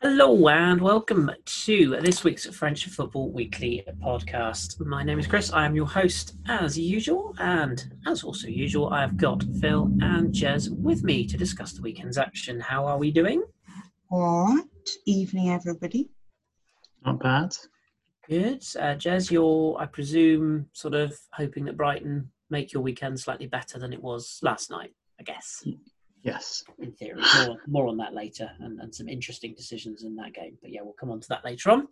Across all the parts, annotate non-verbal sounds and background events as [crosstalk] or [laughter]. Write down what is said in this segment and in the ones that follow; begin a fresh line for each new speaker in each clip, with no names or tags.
Hello and welcome to this week's French Football Weekly podcast. My name is Chris. I am your host as usual, and as also usual, I have got Phil and Jez with me to discuss the weekend's action. How are we doing?
All right. Evening, everybody.
Not bad.
Good. Uh, Jez, you're, I presume, sort of hoping that Brighton make your weekend slightly better than it was last night, I guess.
Yes.
in theory. More, more on that later and, and some interesting decisions in that game. But yeah, we'll come on to that later on.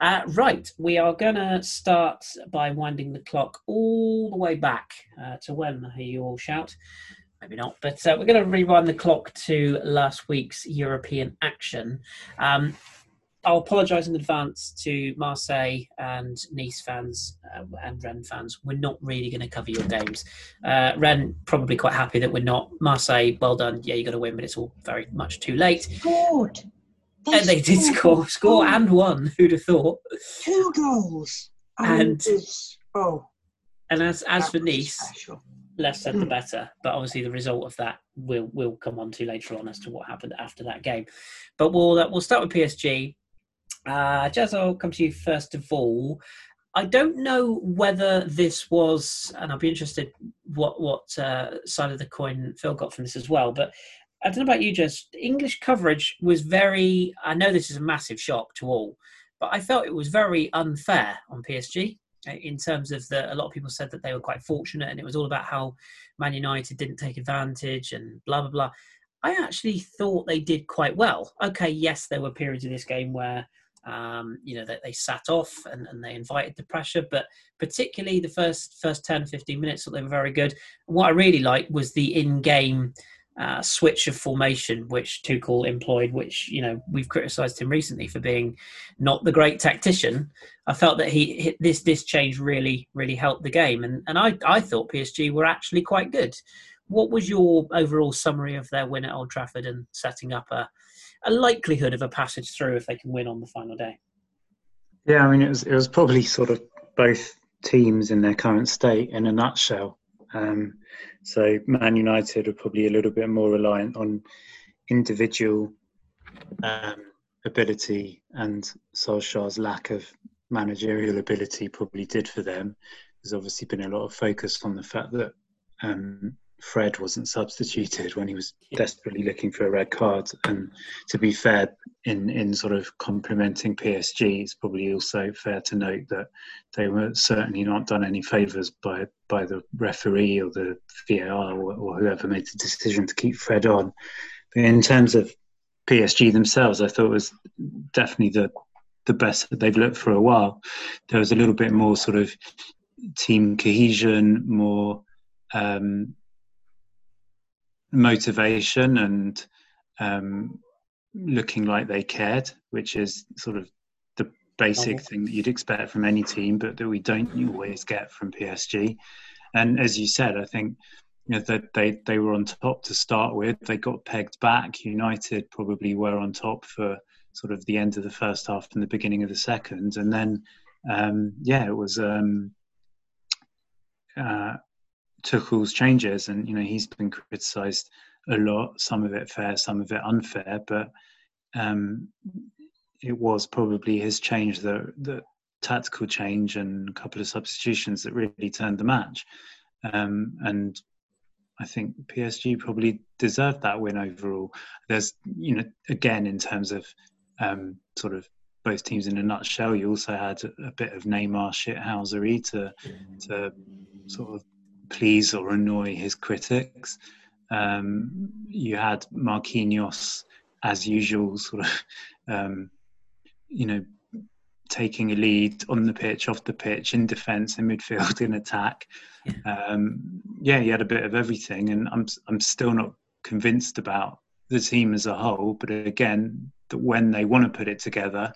Uh, right, we are going to start by winding the clock all the way back uh, to when you all shout. Maybe not, but uh, we're going to rewind the clock to last week's European action. Um, I'll apologise in advance to Marseille and Nice fans uh, and Rennes fans. We're not really going to cover your games. Uh, Rennes probably quite happy that we're not. Marseille, well done. Yeah, you got to win, but it's all very much too late.
Scored.
and they did score, score and won. [laughs] Who'd have thought?
two goals.
And-
oh,
And as as for Nice,
special.
less said the
Mm.
better. But obviously, the result of that will will come on to later on as to what happened after that game. But we'll uh, we'll start with PSG. Uh, Jez, I'll come to you first of all. I don't know whether this was, and I'll be interested what what uh, side of the coin Phil got from this as well. But I don't know about you, Jez. English coverage was very. I know this is a massive shock to all, but I felt it was very unfair on PSG uh, in terms of the. A lot of people said that they were quite fortunate, and it was all about how Man United didn't take advantage and blah blah blah. I actually thought they did quite well. Okay, yes, there were periods in this game where um, you know that they sat off and, and they invited the pressure, but particularly the first first 10, 15 minutes, they were very good. What I really liked was the in-game uh, switch of formation, which Tuchel employed, which you know we've criticised him recently for being not the great tactician. I felt that he this this change really really helped the game, and and I I thought PSG were actually quite good. What was your overall summary of their win at Old Trafford and setting up a, a likelihood of a passage through if they can win on the final day?
Yeah, I mean, it was it was probably sort of both teams in their current state in a nutshell. Um, so Man United are probably a little bit more reliant on individual um, ability, and Solskjaer's lack of managerial ability probably did for them. There's obviously been a lot of focus on the fact that um, Fred wasn't substituted when he was desperately looking for a red card. And to be fair, in in sort of complimenting PSG, it's probably also fair to note that they were certainly not done any favours by by the referee or the VAR or, or whoever made the decision to keep Fred on. But in terms of PSG themselves, I thought it was definitely the the best that they've looked for a while. There was a little bit more sort of team cohesion, more um, motivation, and um, looking like they cared, which is sort of the basic thing that you'd expect from any team, but that we don't always get from PSG. And as you said, I think you know, that they, they were on top to start with. They got pegged back. United probably were on top for sort of the end of the first half and the beginning of the second. And then, um, yeah, it was um, uh, Tuchel's changes. And, you know, he's been criticised a lot, some of it fair, some of it unfair. But um, it was probably his change, the, the tactical change and a couple of substitutions that really turned the match. Um, and I think PSG probably deserved that win overall. There's, you know, again in terms of um, sort of both teams in a nutshell, you also had a, bit of Neymar shithousery to to sort of please or annoy his critics. Um, you had Marquinhos, as usual, sort of, um, you know, taking a lead on the pitch, off the pitch, in defence, in midfield, [laughs] in attack. Um, yeah, he had a bit of everything, and I'm I'm still not convinced about the team as a whole. But again, that when they want to put it together,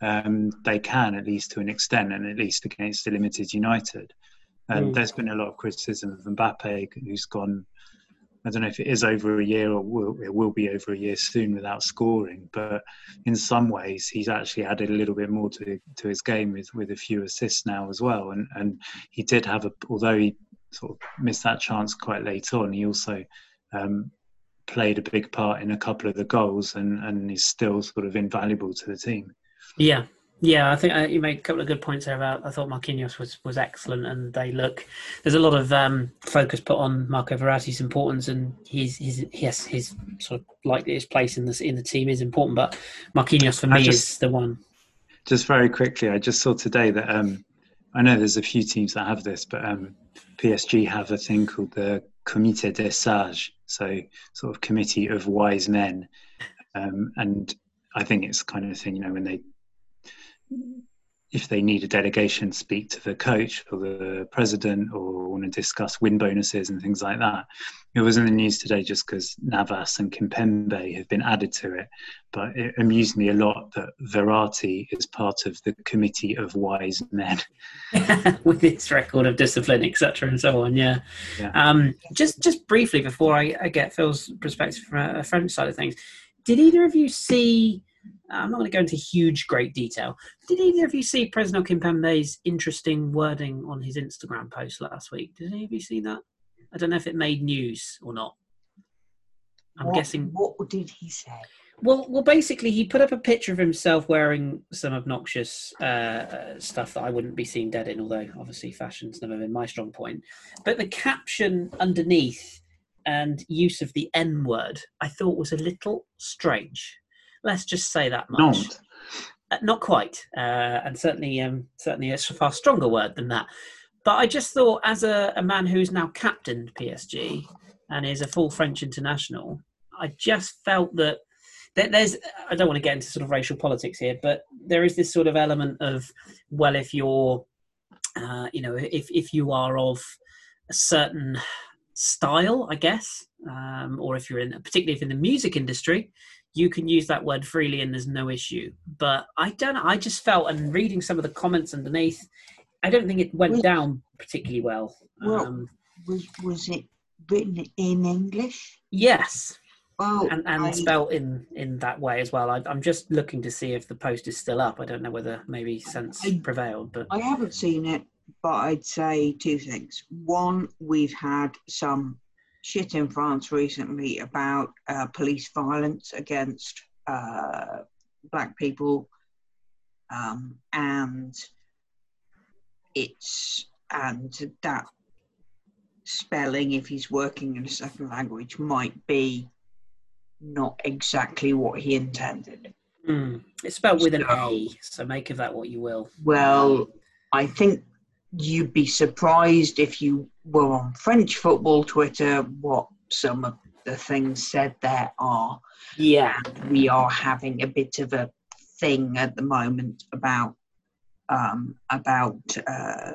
um, they can at least to an extent, and at least against the limited United. And
Mm.
there's been a lot of criticism of Mbappe, who's gone. I don't know if it is over a year or will, it will be over a year soon without scoring. But in some ways, he's actually added a little bit more to to his game with with a few assists now as well. And and he did have a, although he sort of missed that chance quite late on, he also um, played a big part in a couple of the goals and, and is still sort of invaluable to the team.
Yeah, yeah, I think uh, you made a couple of good points there about. I thought Marquinhos was, was excellent, and they look. There's a lot of um, focus put on Marco Verratti's importance, and his his yes his sort of like his place in the in the team is important. But Marquinhos for me just, is the one.
Just very quickly, I just saw today that um, I know there's a few teams that have this, but um, PSG have a thing called the Comité des Sages, so sort of committee of wise men, um, and I think it's kind of thing you know when they if they need a delegation, speak to the coach or the president or want to discuss win bonuses and things like that. It was in the news today just because Navas and Kimpembe have been added to it. But it amused me a lot that Verratti is part of the committee of wise men. [laughs] [laughs]
With its record of discipline, etc., and so on. Yeah. yeah. Um, just just briefly before I, I get Phil's perspective from a French side of things, did either of you see? I'm not going to go into huge, great detail. Did either of you see Presnel Kimpembe's interesting wording on his Instagram post last week? Did any of you see that? I don't know if it made news or not. I'm
what,
guessing.
What did he say?
Well, well, basically, he put up a picture of himself wearing some obnoxious uh, stuff that I wouldn't be seen dead in. Although, obviously, fashion's never been my strong point. But the caption underneath and use of the N word, I thought was a little strange. Let's just say that much.
Not,
uh, not quite, uh, and certainly, um, certainly, it's a far stronger word than that. But I just thought, as a, a man who's now captained PSG and is a full French international, I just felt that there's I don't want to get into sort of racial politics here, but there is this sort of element of well, if you're, uh, you know, if if you are of a certain style, I guess, um, or if you're in, particularly if in the music industry, you can use that word freely and there's no issue. But I don't. I just felt, and reading some of the comments underneath, I don't think it went was, down particularly well.
Well, um, was was it written in English?
Yes. Well, and, and I, spelt in in that way as well. I, am just looking to see if the post is still up. I don't know whether maybe sense I, prevailed, but
I haven't seen it. But I'd say two things. One, we've had some shit in France recently about uh, police violence against uh, black people, um, and it's and that spelling, if he's working in a second language, might be not exactly what he intended.
Mm. It's spelled with an A, so make of that what you will.
Well, I think you'd be surprised if you were on French football Twitter what some of the things said there are.
Yeah.
And we are having a bit of a thing at the moment about um, about uh,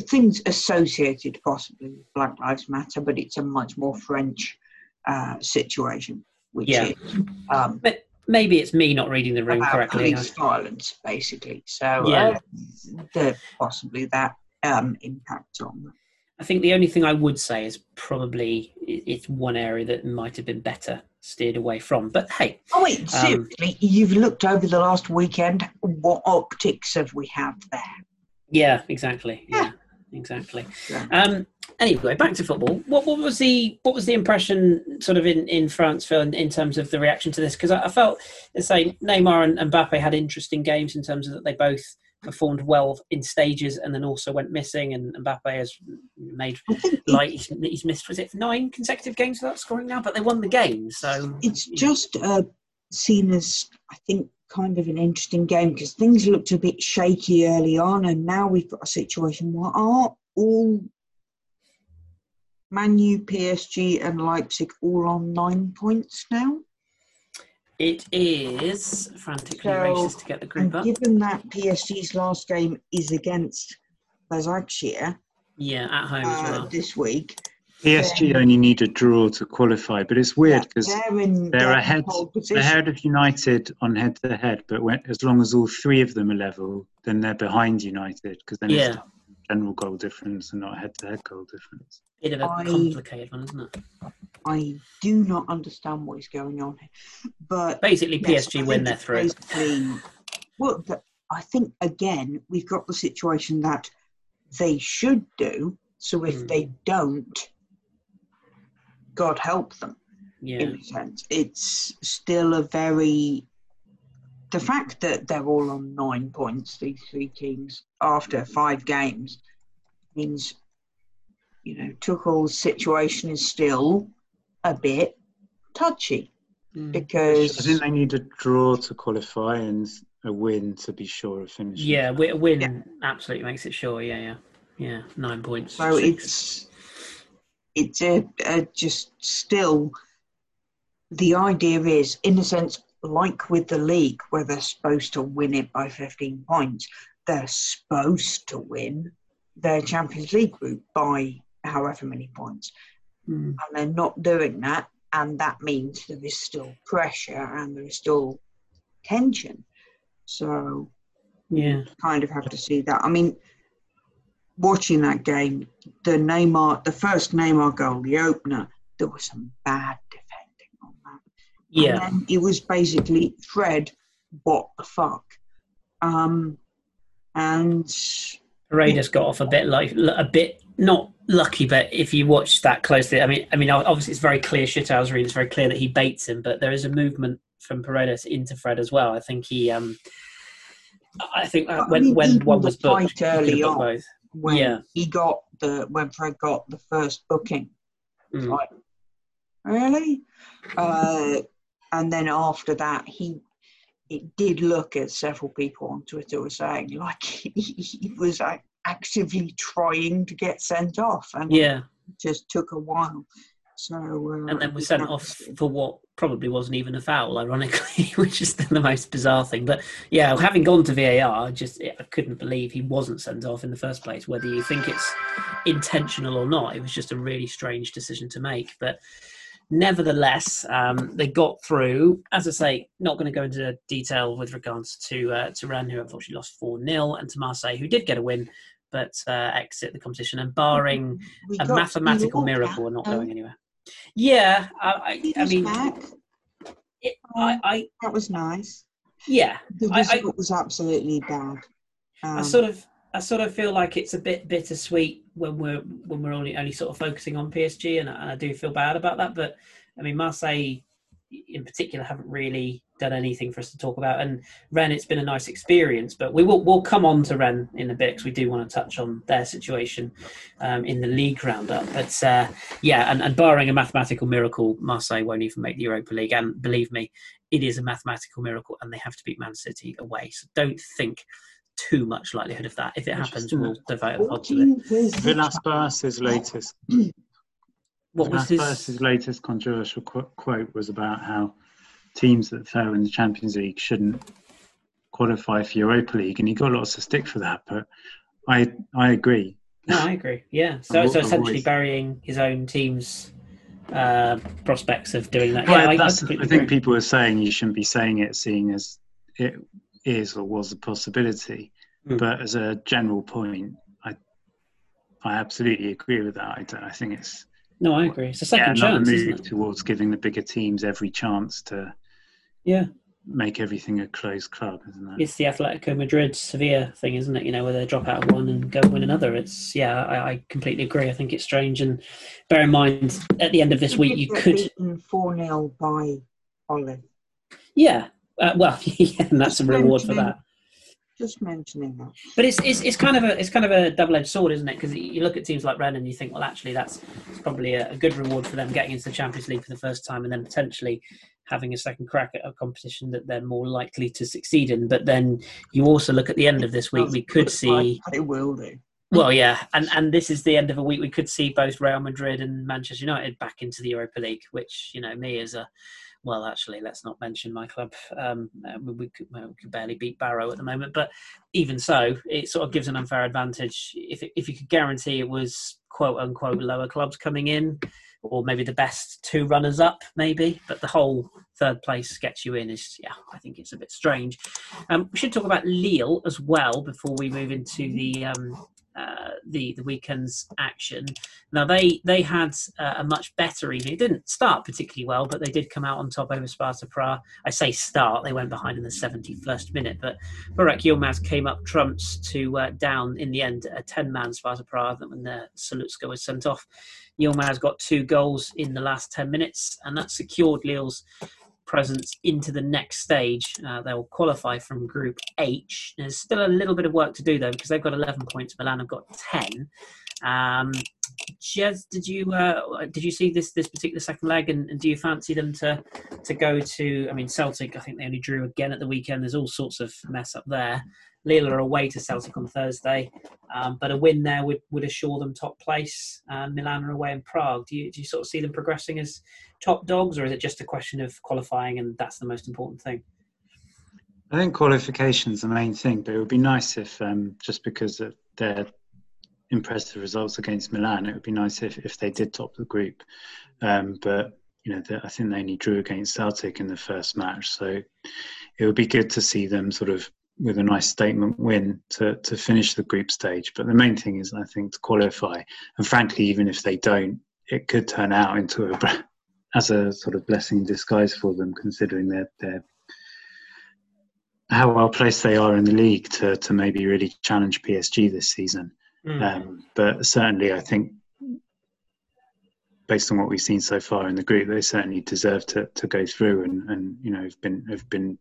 things associated possibly with Black Lives Matter, but it's a much more French uh, situation, which yeah. is. Um,
but maybe it's me not reading the room correctly.
Police violence, basically. So yeah, uh, possibly that um, impact on.
I think the only thing I would say is probably it's one area that might have been better steered away from. But hey.
Oh, wait, um, seriously, um, you've looked over the last weekend. What optics have we had there?
Yeah, exactly. Yeah exactly. Yeah. Um, anyway, back to football. What, what was the what was the impression sort of in, in France, Phil, in, in terms of the reaction to this? Because I, I, felt, let's say, Neymar and, and Mbappe had interesting games in terms of that they both performed well in stages and then also went missing. And Mbappe has made like he's, he's, missed was it nine consecutive games without scoring now, but they won the game. So
it's just uh, seen as I think kind of an interesting game because things looked a bit shaky early on, and now we've got a situation where are all Manu, PSG, and Leipzig all on nine points now.
It is frantically so, races to get the group up.
Given that PSG's last game is against Başakşehir,
yeah, at home uh, as well
this week.
PSG only need a draw to qualify, but it's weird because yeah, they're, they're, they're ahead, ahead of United on head to head. But when, as long as all three of them are level, then they're behind United because then yeah. it's general goal difference and not head to head goal difference.
Bit of a I, complicated one, isn't it?
I do not understand what is going on here. But
basically, yes, PSG win their through.
Well, the, I think again we've got the situation that they should do. So if mm. they don't, God help them.
Yeah.
in a sense. It's still a very the fact that they're all on nine points, these three teams, after five games, means you know Tuchel's situation is still a bit touchy
Mm.
because
I think they need a draw to qualify and a win to be sure of finishing.
Yeah, a win
Yeah.
absolutely makes it sure. Yeah, yeah, yeah. Nine points.
so
six.
it's it's a, a just still the idea is in a sense like with the league where they're supposed to win it by 15 points they're supposed to win their champions league group by however many points
Mm.
and they're not doing that and that means there is still pressure and there is still tension so
yeah.
kind of have to see that. I mean, watching that game, the Neymar, the first Neymar goal, the opener, there was some bad defending on that.
Yeah.
And then it was basically Fred, what the fuck? Um, and
Paredes got off a bit like a bit not lucky, but if you watch that closely, I mean, I mean, obviously it's very clear. Shithousery it's very clear that he baits him, but there is a movement from Paredes into Fred as well. I think he, um, I think
I
when
mean,
when one was booked,
fight
he could have
early on.
both.
When
Yeah.
he got the when Fred got the first booking,
Mm.
like really, uh, and then after that he. It did look as several people on Twitter were saying, like [laughs] he, he was like, actively trying to get sent off, and
Yeah,
it just took a while. So, uh,
and then
we
sent off for what probably wasn't even a foul, ironically, [laughs] which is the most bizarre thing. But yeah, having gone to VAR, I just I couldn't believe he wasn't sent off in the first place. Whether you think it's intentional or not, it was just a really strange decision to make. But nevertheless, um, they got through. As I say, not going to go into detail with regards to uh, to Rennes, who unfortunately lost four 0 and to Marseille, who did get a win. But uh, exit the competition, and barring a mathematical miracle, are not going anywhere. Yeah, I, I, I mean, it, I, I,
That was nice.
yeah,
The
I- I-
result was absolutely bad. Um,
I sort of, I sort of feel like it's a bit bittersweet when we're when we're only only sort of focusing on PSG, and I, and I do feel bad about that. But I mean, Marseille, in particular, haven't really done anything for us to talk about. And Rennes, it's been a nice experience, but we will we'll come on to Rennes in a bit because we do want to touch on their situation um, in the league roundup. But uh, yeah, and, and barring a mathematical miracle, Marseille won't even make the Europa League. And believe me, it is a mathematical miracle, and they have to beat Man City away. So don't think too much likelihood of that. If it happens, we'll devote a pod to it.
14 versus
Villas Boas's latest
What was his?
Latest controversial qu- quote was about how teams that fail in the Champions League shouldn't qualify for Europa League, and he got lots of stick for that. But I I agree.
No, I agree. Yeah. So, so essentially
always-
burying his own team's uh, prospects of doing that.
Well,
yeah, I, I
I, think people are saying you shouldn't be saying it, seeing as it is or was a possibility.
Mm.
But as a general point, I I absolutely agree with that. I, I think it's
No, I agree. It's a
yeah,
second
another
chance,
move
isn't it?
towards giving the bigger teams every chance to
Yeah.
make everything a closed club, isn't it?
It's the Atletico Madrid Sevilla thing, isn't it? You know, where they drop out of one and go win another. It's yeah, I, I completely agree. I think it's strange. And bear in mind, at the end of this week, you could
beaten 4 0 by Olive.
yeah. Uh, well, [laughs] yeah, and that's a reward for that.
Just mentioning that.
But it's, it's it's kind of a it's kind of a double edged sword, isn't it? Because you look at teams like Rennes and you think, well, actually, that's it's probably a, a good reward for them getting into the Champions League for the first time, and then potentially having a second crack at a competition that they're more likely to succeed in. But then you also look at the end of this week, we could see.
They will do.
Well, yeah, and and this is the end of a week. We could see both Real Madrid and Manchester United back into the Europa League, which you know me as a well, actually, let's not mention my club. Um, uh, we, could, well, we could barely beat Barrow at the moment, but even so, it sort of gives an unfair advantage. If if you could guarantee it was quote unquote lower clubs coming in, or maybe the best two runners up, maybe, but the whole third place gets you in is yeah, I think it's a bit strange. Um, we should talk about Lille as well before we move into the um, uh, the the weekend's action. Now they they had uh, a much better evening. It didn't start particularly well, but they did come out on top over Sparta Prague. I say start; they went behind in the 71st minute, but Burak Yilmaz came up trumps to uh, down in the end a 10-man Sparta Prague when the Salutska was sent off. Yilmaz got two goals in the last 10 minutes, and that secured Lille's presence into the next stage. Uh, they will qualify from Group H. There's still a little bit of work to do though because they've got 11 points. Milan have got 10. Um, Jez, did you uh, did you see this this particular second leg, and, and, do you fancy them to to go to? I mean, Celtic. I think they only drew again at the weekend. There's all sorts of mess up there. Lille are away to Celtic on Thursday, um, but a win there would, would assure them top place. Uh, Milan are away in Prague. Do you do you sort of see them progressing as top dogs, or is it just a question of qualifying and that's the most important thing?
I think qualification is the main thing, but it would be nice if, um, just because of their impressive results against Milan, it would be nice if, if they did top the group. Um, but you know, the, I think they only drew against Celtic in the first match, so it would be good to see them sort of with a nice statement win to, to finish the group stage. But the main thing is, I think, to qualify. And frankly, even if they don't, it could turn out into a as a sort of blessing in disguise for them, considering their their how well placed they are in the league to to maybe really challenge PSG this season. Mm. Um, but certainly, I think based on what we've seen so far in the group, they certainly deserve to to go through and and you know have been have been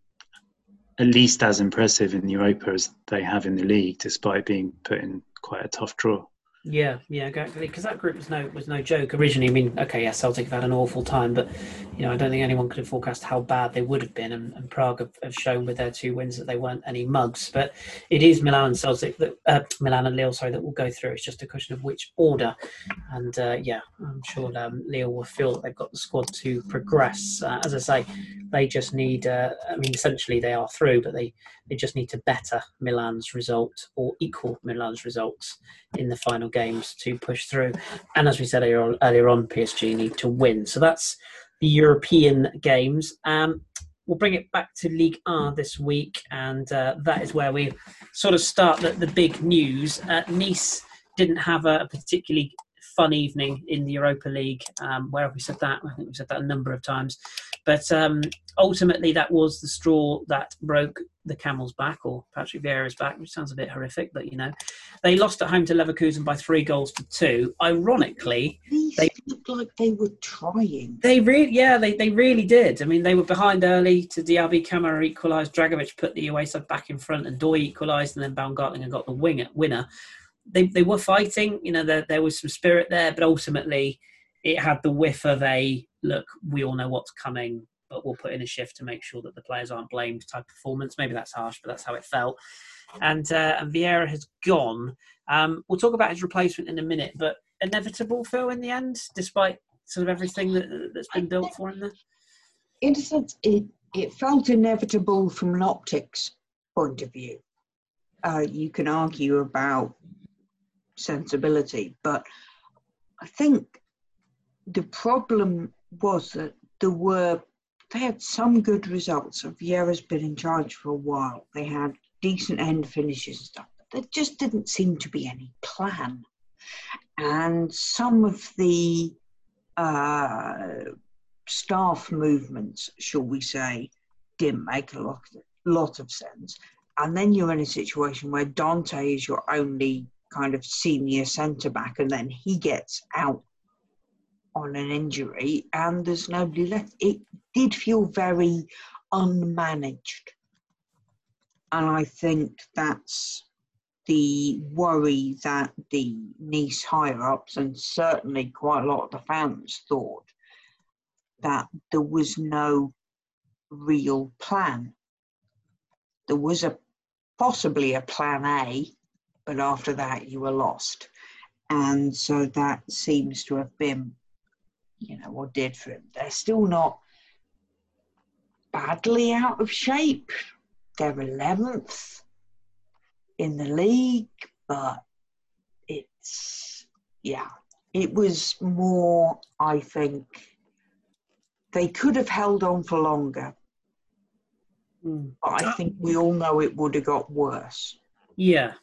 at least as impressive in Europa as they have in the league, despite being put in quite a tough draw.
Yeah, yeah, exactly. Because that group was no was no joke originally. I mean, okay, yeah, Celtic have had an awful time, but you know, I don't think anyone could have forecast how bad they would have been. And, and Prague have, have, shown with their two wins that they weren't any mugs. But it is Milan and Celtic that uh, Milan and Lille, sorry, that will go through. It's just a question of which order. And uh, yeah, I'm sure um, Lille will feel that they've got the squad to progress. Uh, as I say, they just need. Uh, I mean, essentially they are through, but they they just need to better Milan's result or equal Milan's results in the final games to push through. And as we said earlier on, PSG need to win. So that's the European games. Um, we'll bring it back to League R this week, and uh, that is where we sort of start the, the big news. Uh, nice didn't have a, particularly fun evening in the Europa League. Um, where have we said that? I think we've said that a number of times. But um, ultimately, that was the straw that broke the camel's back, or Patrick Vieira's back, which sounds a bit horrific, but you know, they lost at home to Leverkusen by three goals to two. Ironically,
they looked like they were trying.
They really, yeah, they, they really did. I mean, they were behind early to Diaby. Kamara equalised. Dragovic put the away side back in front, and Doy equalised, and then Baumgartlinger got the winger, winner. They they were fighting. You know, there there was some spirit there, but ultimately, it had the whiff of a look. We all know what's coming but we'll put in a shift to make sure that the players aren't blamed type performance. Maybe that's harsh, but that's how it felt. And uh, and Vieira has gone. Um, we'll talk about his replacement in a minute, but inevitable, Phil, in the end, despite sort of everything that, that's been built for him?
In a sense, it, it felt inevitable from an optics point of view. Uh, you can argue about sensibility, but I think the problem was that there were they had some good results. Vieira's been in charge for a while. They had decent end finishes and stuff. But there just didn't seem to be any plan. And some of the uh, staff movements, shall we say, didn't make a lot, lot of sense. And then you're in a situation where Dante is your only kind of senior centre back, and then he gets out on an injury and there's nobody left. It did feel very unmanaged. And I think that's the worry that the Nice higher ups and certainly quite a lot of the fans thought that there was no real plan. There was a possibly a plan A, but after that you were lost. And so that seems to have been you know, or did for him. They're still not badly out of shape. They're 11th in the league, but it's, yeah, it was more, I think, they could have held on for longer. Mm. But I think we all know it would have got worse.
Yeah,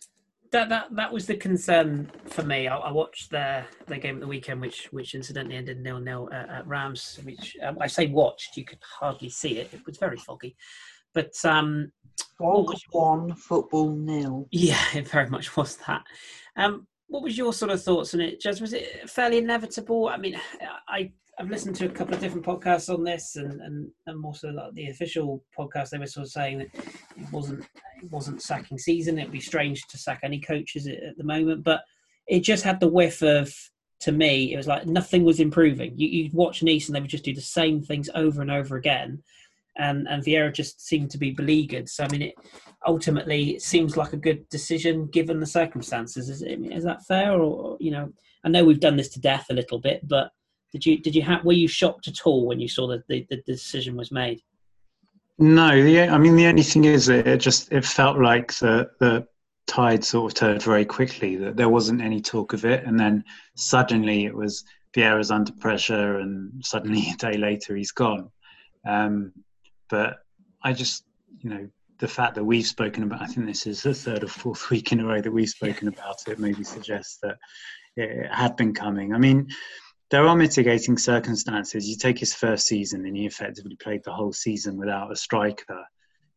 that that that was the concern for me. I, I watched their their game at the weekend, which which incidentally ended nil nil at, at Reims. Which um, I say watched, you could hardly see it. It was very foggy, but um,
was one, football nil.
Yeah, [laughs] it very much was that. Um, what was your sort of thoughts on it, Jez? Was it fairly inevitable? I mean, I I've listened to a couple of different podcasts on this, and and, and also like the official podcast. They were sort of saying that it wasn't it wasn't sacking season. It'd be strange to sack any coaches at, the moment, but it just had the whiff of to me. It was like nothing was improving. You you watch Nice, and they would just do the same things over and over again, and and Vieira just seemed to be beleaguered. So I mean, it ultimately it seems like a good decision given the circumstances. Is it, is that fair, or you know? I know we've done this to death a little bit, but did you did you have were you shocked at all when you saw that the, the decision was made?
No, the, I mean the only thing is that it just it felt like the the tide sort of turned very quickly. That there wasn't any talk of it, and then suddenly it was Vieira's under pressure, and suddenly [laughs] a day later he's gone. Um, but I just you know the fact that we've spoken about, I think this is the third or fourth week in a row that we've spoken about it, maybe suggests that it had been coming. I mean, there are mitigating circumstances. You take his first season, and he effectively played the whole season without a striker,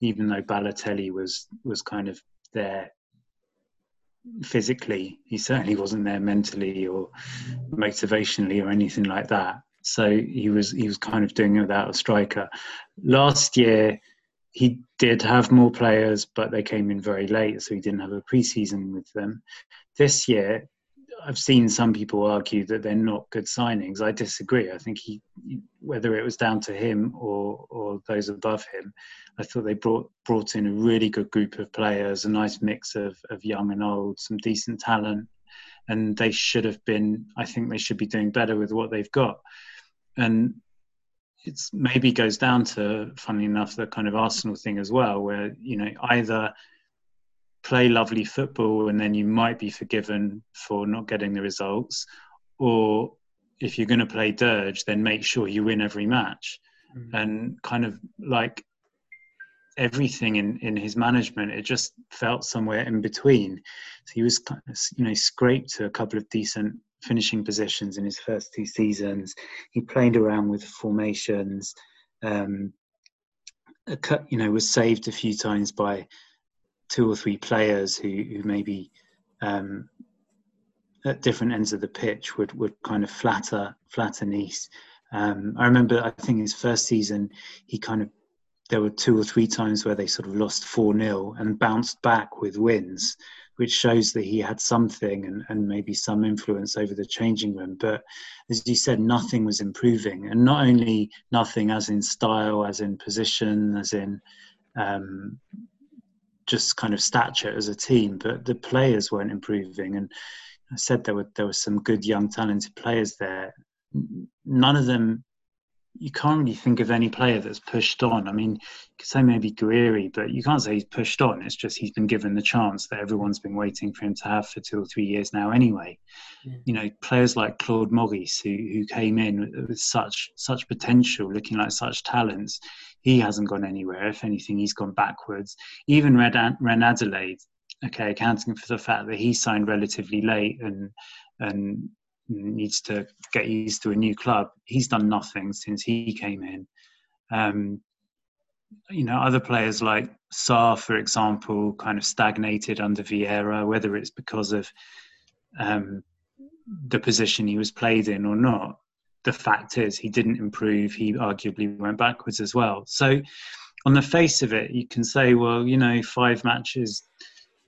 even though Balotelli was was kind of there physically. He certainly wasn't there mentally or motivationally or anything like that. So he was he was kind of doing it without a striker. Last year, he did have more players, but they came in very late, so he didn't have a preseason with them. This year, I've seen some people argue that they're not good signings. I disagree. I think he, whether it was down to him or or those above him, I thought they brought brought in a really good group of players, a nice mix of of young and old, some decent talent, and they should have been. I think they should be doing better with what they've got, and it's maybe goes down to, funnily enough, the kind of Arsenal thing as well, where you know either play lovely football and then you might be forgiven for not getting the results or if you're going to play dirge then make sure you win every match. Mm-hmm. and kind of like everything in in his management it just felt somewhere in between. So he was you know scraped to a couple of decent finishing positions in his first two seasons. He played around with formations um, you know was saved a few times by two or three players who, who maybe um, at different ends of the pitch would, would kind of flatter flatter Nice. Um, I remember, I think his first season, he kind of there were two or three times where they sort of lost four 0 and bounced back with wins, which shows that he had something and, and maybe some influence over the changing room. But as you said, nothing was improving, and not only nothing as in style, as in position, as in um, just kind of stature as a team, but the players weren't improving. And I said there were there were some good young talented players there. None of them you can't really think of any player that's pushed on. I mean, you could say maybe Gouiri, but you can't say he's pushed on. It's just he's been given the chance that everyone's been waiting for him to have for two or three years now. Anyway, yeah. you know, players like Claude Maurice, who who came in with, with such such potential, looking like such talents, he hasn't gone anywhere. If anything, he's gone backwards. Even Red, Reine-Adélaïde, okay, accounting for the fact that he signed relatively late and and needs to get used to a new club. He's done nothing since he came in. Um, you know, other players like Saar, for example, kind of stagnated under Vieira, whether it's because of um, the position he was played in or not. The fact is, he didn't improve. He arguably went backwards as well. So, on the face of it, you can say, well, you know, five matches,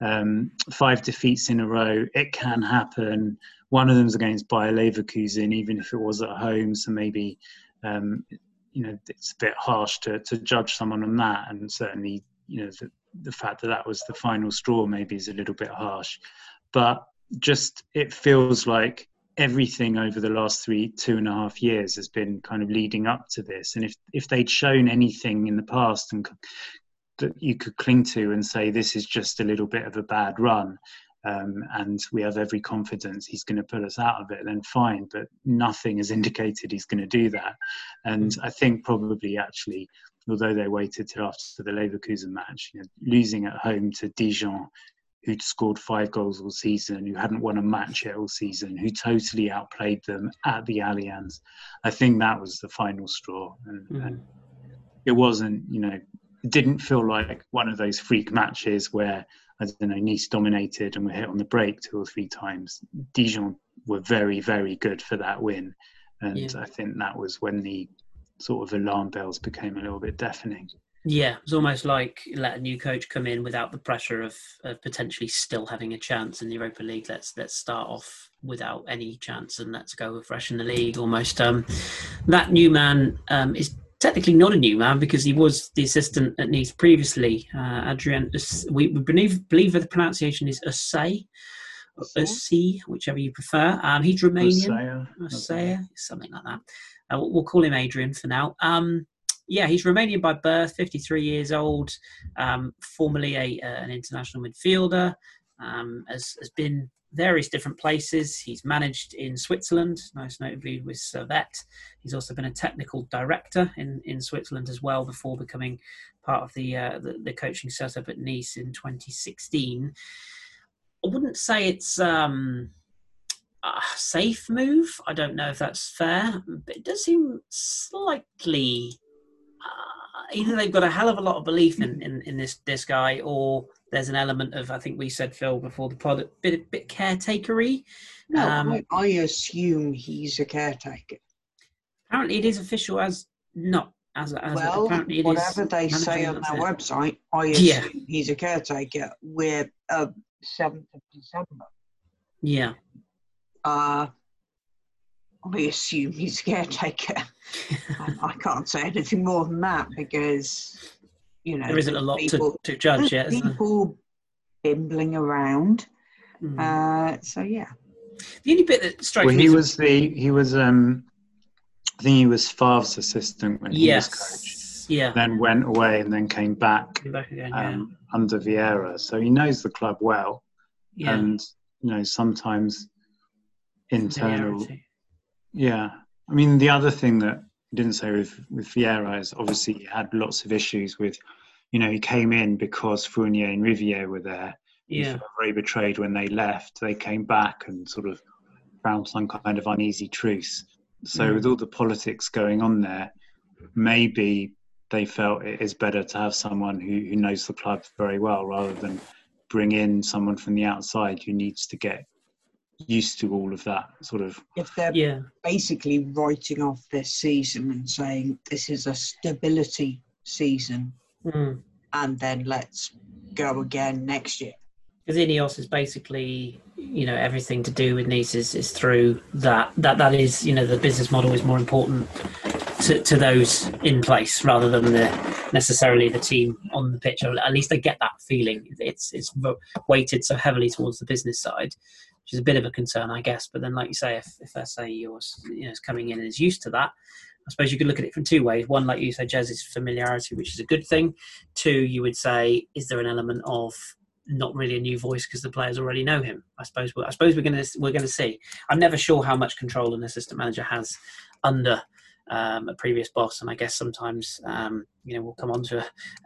um, five defeats in a row, it can happen one of them is against Bayer Leverkusen, even if it was at home. So maybe, um, you know, it's a bit harsh to, to judge someone on that. And certainly, you know, the, the fact that that was the final straw maybe is a little bit harsh. But just it feels like everything over the last three, two and a half years has been kind of leading up to this. And if, if they'd shown anything in the past and that you could cling to and say this is just a little bit of a bad run, um, and we have every confidence he's going to pull us out of it, then fine. But nothing has [laughs] indicated he's going to do that. And I think probably actually, although they waited till after the Leverkusen match, you know, losing at home to Dijon who'd scored five goals all season, who hadn't won a match yet all season, who totally outplayed them at the Allianz. I think that was the final straw. And, mm. and it wasn't, you know, it didn't feel like one of those freak matches where, I don't know, Nice dominated and were hit on the break two or three times. Dijon were very, very good for that win. And yeah. I think that was when the sort of alarm bells became a little bit deafening.
Yeah, it's almost like let a new coach come in without the pressure of, of potentially still having a chance in the Europa League. Let's let's start off without any chance and let's go fresh in the league. Almost um, that new man um, is technically not a new man because he was the assistant at Nice previously. Uh, Adrien, we believe believe the pronunciation is Assay, Assay, whichever you prefer. Um, he's Romanian, Assay, something like that. Uh, we'll call him Adrian for now. Um, yeah, he's Romanian by birth, 53 years old, um, formerly a, uh, an international midfielder, um, has, has been various different places. He's managed in Switzerland, most notably with Servette. He's also been a technical director in, in Switzerland as well before becoming part of the, uh, the, the coaching setup at Nice in 2016. I wouldn't say it's um, a safe move. I don't know if that's fair, but it does seem slightly either they've got a hell of a lot of belief in, in, in this this guy, or there's an element of I think we said Phil before the pod, bit bit caretakery.
No, um, I, I, assume he's a caretaker.
Apparently, it is official as not as, as
well.
apparently it
whatever they say on their it. website, I assume yeah. he's a caretaker. We're uh, seventh of December.
Yeah.
Uh, I assume he's a caretaker. I, [laughs] I, can't say anything more than that because, you know,
there isn't a lot people, to, to judge yet.
People bimbling around. Mm. Uh, so yeah.
The only bit that strikes
well,
me.
he was the he was um, I think he was Favre's assistant when
yes.
he was coach.
Yeah.
Then went away and then came back,
back again,
um, yeah. under Vieira. So he knows the club well. Yeah. And you know sometimes internal yeah, I mean the other thing that I didn't say with with Vieira is obviously he had lots of issues with, you know, he came in because Fournier and Rivère were there.
Yeah,
very betrayed when they left. They came back and sort of found some kind of uneasy truce. So mm. with all the politics going on there, maybe they felt it is better to have someone who, who knows the club very well rather than bring in someone from the outside who needs to get used to all of that sort of.
If they're yeah. basically writing off this season and saying this is a stability season,
mm.
and then let's go again next year.
Because Ineos is basically, you know, everything to do with Nice is, is through that. That that is, you know, the business model is more important to, to those in place rather than the necessarily the team on the pitch. at least I get that feeling. It's it's weighted so heavily towards the business side which is a bit of a concern, I guess. But then, like you say, if, if SA yours you know, is coming in and is used to that, I suppose you could look at it from two ways. One, like you said, Jez, is familiarity, which is a good thing. Two, you would say, is there an element of not really a new voice because the players already know him? I suppose. I suppose we're to we're to see. I'm never sure how much control an assistant manager has under um, a previous boss, and I guess sometimes um, you know we'll come on to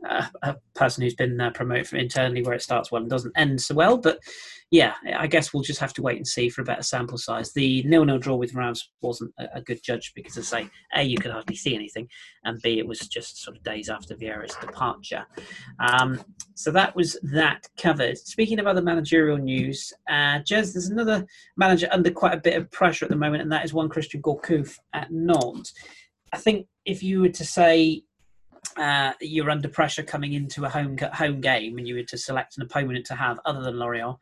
a, a person who's been uh, promoted from internally where it starts well and doesn't end so well. But yeah, I guess we'll just have to wait and see for a better sample size. The nil-nil draw with Reims wasn't a, a good judge because, as I say, a you could hardly see anything, and b it was just sort of days after Vieira's departure. Um, so that was that covered. Speaking of other managerial news, uh, Jez, there's another manager under quite a bit of pressure at the moment, and that is one Christian Gourcuff at Nantes. I think if you were to say uh, you're under pressure coming into a home home game and you were to select an opponent to have other than Lorient,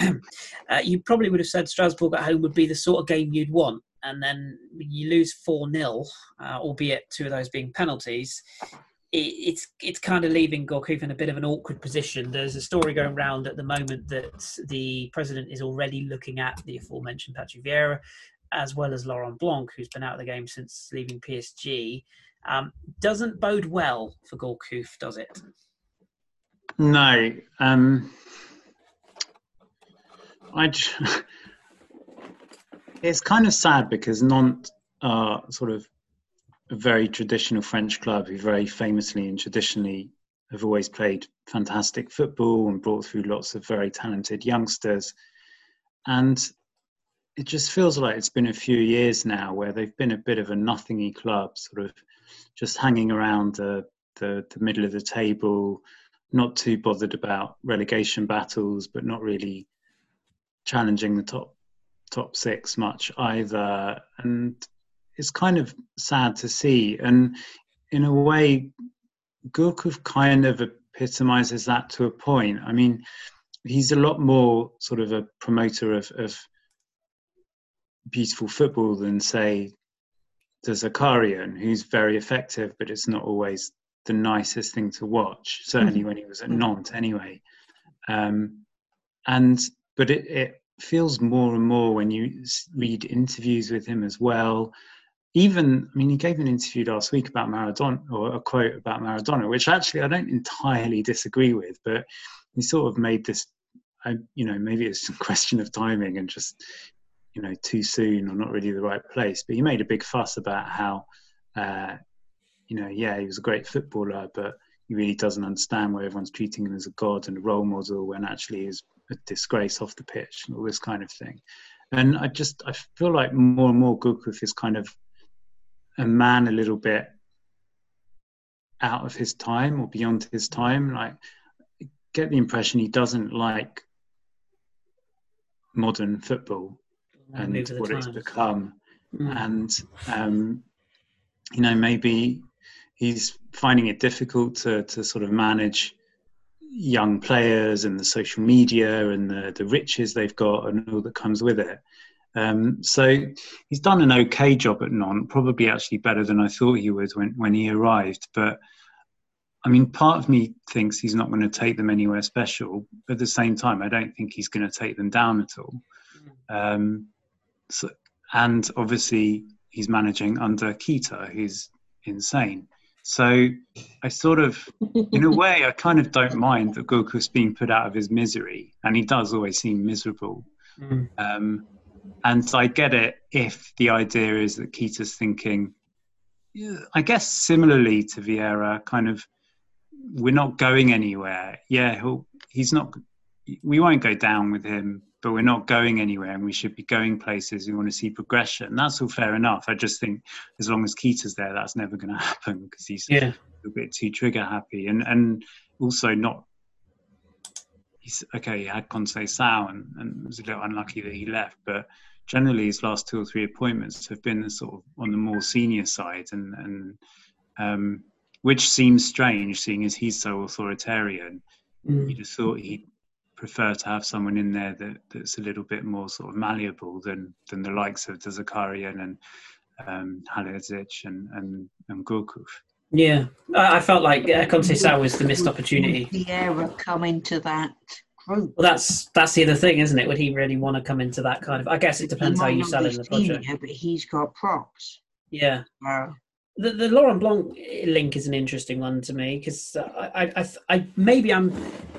[clears throat] uh, you probably would have said Strasbourg at home would be the sort of game you'd want. And then you lose 4 0, uh, albeit two of those being penalties. It, it's it's kind of leaving Gourcuff in a bit of an awkward position. There's a story going around at the moment that the president is already looking at the aforementioned Patrick Vieira, as well as Laurent Blanc, who's been out of the game since leaving PSG. Um, doesn't bode well for Gourcuff, does it?
No. Um, I. [laughs] it's kind of sad because Nantes are sort of a very traditional French club who very famously and traditionally have always played fantastic football and brought through lots of very talented youngsters. And it just feels like it's been a few years now where they've been a bit of a nothingy club, sort of just hanging around the, the, the middle of the table, not too bothered about relegation battles, but not really challenging the top top six much either. And it's kind of sad to see. And in a way, Gourcuff kind of epitomizes that to a point. I mean, he's a lot more sort of a promoter of, of beautiful football than, say, Der Zakarian, who's very effective, but it's not always the nicest thing to watch. Certainly mm-hmm. when he was at Nantes, anyway. Um, and but it, it feels more and more when you read interviews with him as well even I mean, he gave an interview last week about Maradona, or a quote about Maradona, which actually I don't entirely disagree with, but he sort of made this. I, you know, maybe it's a [laughs] question of timing and just, you know, too soon or not really the right place. But he made a big fuss about how, uh, you know, yeah, he was a great footballer, but he really doesn't understand why everyone's treating him as a god and a role model when actually he's a disgrace off the pitch and all this kind of thing. And I just I feel like more and more Gourcuff is kind of a man a little bit out of his time or beyond his time. Like, get the impression he doesn't like modern football and what it's become. Mm. And, um, you know, maybe he's finding it difficult to, to sort of manage young players and the social media and the, the riches they've got and all that comes with it. Um, so he's done an okay job at Nantes, probably actually better than I thought he would when, when he arrived. But I mean, part of me thinks he's not going to take them anywhere special. But at the same time, I don't think he's going to take them down at all. Um, so, and obviously, he's managing under Kita, who's insane. So I sort of, in a [laughs] way, I kind of don't mind that Gourcuff's being put out of his misery, and he does always seem miserable. Mm. Um, and I get it if the idea is that Kita's thinking, I guess similarly to Vieira, kind of, we're not going anywhere. Yeah, he's not. We won't go down with him, but we're not going anywhere, and we should be going places. We want to see progression. That's all fair enough. I just think as long as Kita's there, that's never going [laughs] to happen because he's yeah. a bit too trigger happy, and and also not he's okay. He had Conceição and, and was a little unlucky that he left, but generally his last two or three appointments have been sort of on the more senior side, and and um, which seems strange, seeing as he's so authoritarian. Mm. You'd have thought he'd prefer to have someone in there that, that's a little bit more sort of malleable than than the likes of Zakarian and um, Halilhodžić and and, and Gourcuff.
Yeah, I felt like uh, Conceição was the missed opportunity.
The era come into that group.
Well, that's that's the other thing, isn't it? Would he really want to come into that kind of? I guess it depends how you sell in the project.
Yeah, but he's got props.
Yeah. Uh, the the Laurent Blanc link is an interesting one to me because I, I, I, I, maybe I'm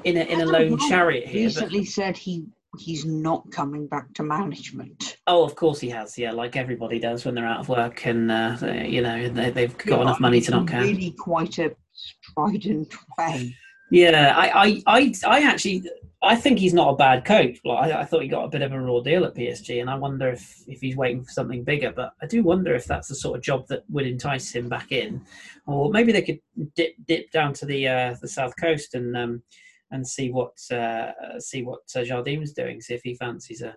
in a in a lone chariot here.
Recently but... said he he's not coming back to management.
Oh, of course he has. Yeah, like everybody does when they're out of work and uh, they, you know they, they've got yeah, enough money to not care.
Really, quite a strident way.
Yeah, I, I, I, I actually, I think he's not a bad coach. Like, I, I, thought he got a bit of a raw deal at PSG, and I wonder if, if he's waiting for something bigger. But I do wonder if that's the sort of job that would entice him back in, or maybe they could dip dip down to the uh, the south coast and um, and see what uh, see what uh, Jardim's doing. See if he fancies a,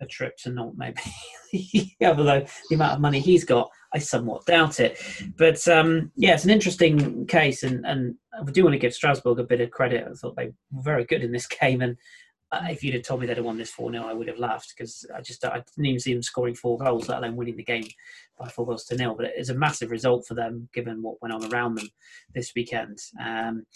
a trip to Nantes, maybe. Although the amount of money he's got, I somewhat doubt it. But um, yeah, it's an interesting case, and and we do want to give Strasbourg a bit of credit. I thought they were very good in this game, and uh, if you'd have told me they'd have won this 4 0, I would have laughed because I just I didn't even see them scoring four goals, let alone winning the game by four goals to nil. But it is a massive result for them given what went on around them this weekend. Um,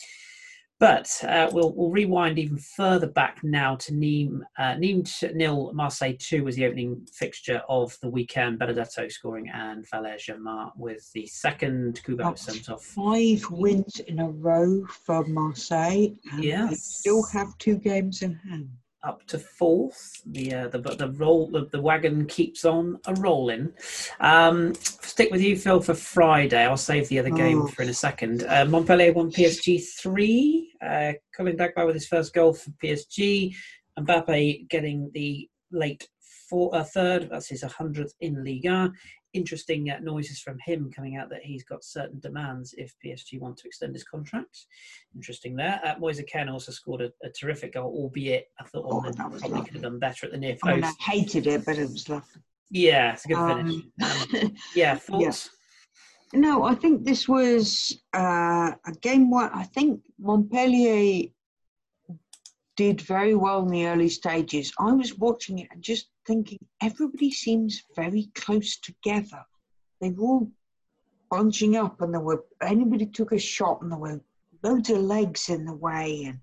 but uh, we'll, we'll rewind even further back now to Nîmes. Uh, Nîmes nil, Marseille two was the opening fixture of the weekend. Benedetto scoring and Valère Germain with the second. Kubo sent off.
Five wins in a row for Marseille.
Yeah,
still have two games in hand.
Up to fourth. The uh, the the roll the, the wagon keeps on a rolling. Um, stick with you, Phil, for Friday. I'll save the other game
Oh.
for in a second. Uh, Montpellier won PSG three. Uh, Colin Dagba with his first goal for PSG. Mbappe getting the late four, uh, third. That's his hundredth in Liga. Interesting uh, noises from him coming out that he's got certain demands if PSG want to extend his contract. Interesting there. Uh, Moise Kean also scored a, a terrific goal, albeit I thought
Oh,
on the,
that was
probably
lovely.
could have done better at the near
I mean, I hated it, but it was lovely.
Yeah, it's a good finish. Um,
Um, [laughs]
yeah, thoughts?
no, I think this was uh, a game where I think Montpellier did very well in the early stages. I was watching it and just thinking everybody seems very close together. They were all bunching up, and there were anybody took a shot, and there were loads of legs in the way, and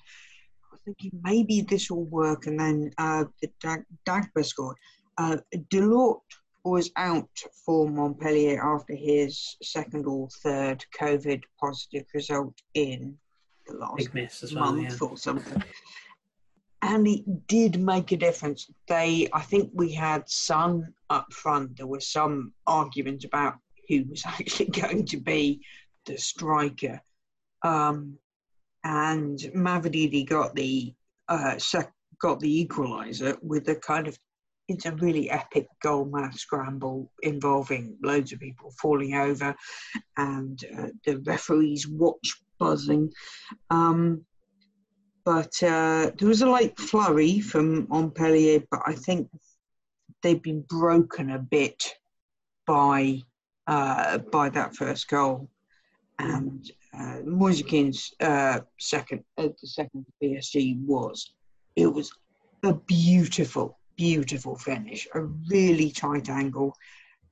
I was thinking maybe this will work. And then uh, the Dag- Dagba scored. Uh, Delort was out for Montpellier after his second or third COVID positive result in the last
Big miss as well. Yeah.
month or something. And it did make a difference. They, I think we had some up front. There was some argument about who was [laughs] actually going to be the striker. Um, and Mavididi got the uh, sec- got the equaliser with a kind of it's a really epic goal mouth scramble involving loads of people falling over and uh, the referee's watch buzzing. Um, but uh, there was a late flurry from Montpellier, but I think they've been broken a bit by uh, by that first goal. And uh, Moise Kean's uh, second, uh, the second PSG was, it was a beautiful, beautiful finish, a really tight angle,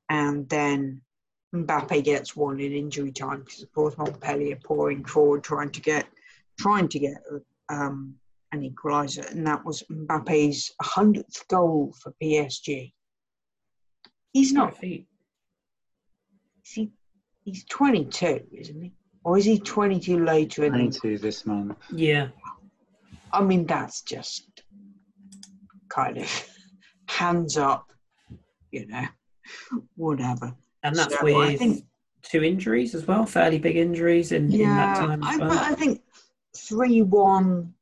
and then Mbappe gets one in injury time because of course Montpellier pouring forward trying to get trying to get um, an equaliser, and that was Mbappe's hundredth goal for PSG. He's not.
Feet.
Is he, he's twenty-two, isn't he? Or is he twenty-two later in the
22 this month.
Yeah,
I mean, that's just kind of [laughs] hands up, you know, whatever.
and that's
So I
with
think-
two injuries as well, fairly big injuries in, in that time as
I,
well.
but I think 3 1,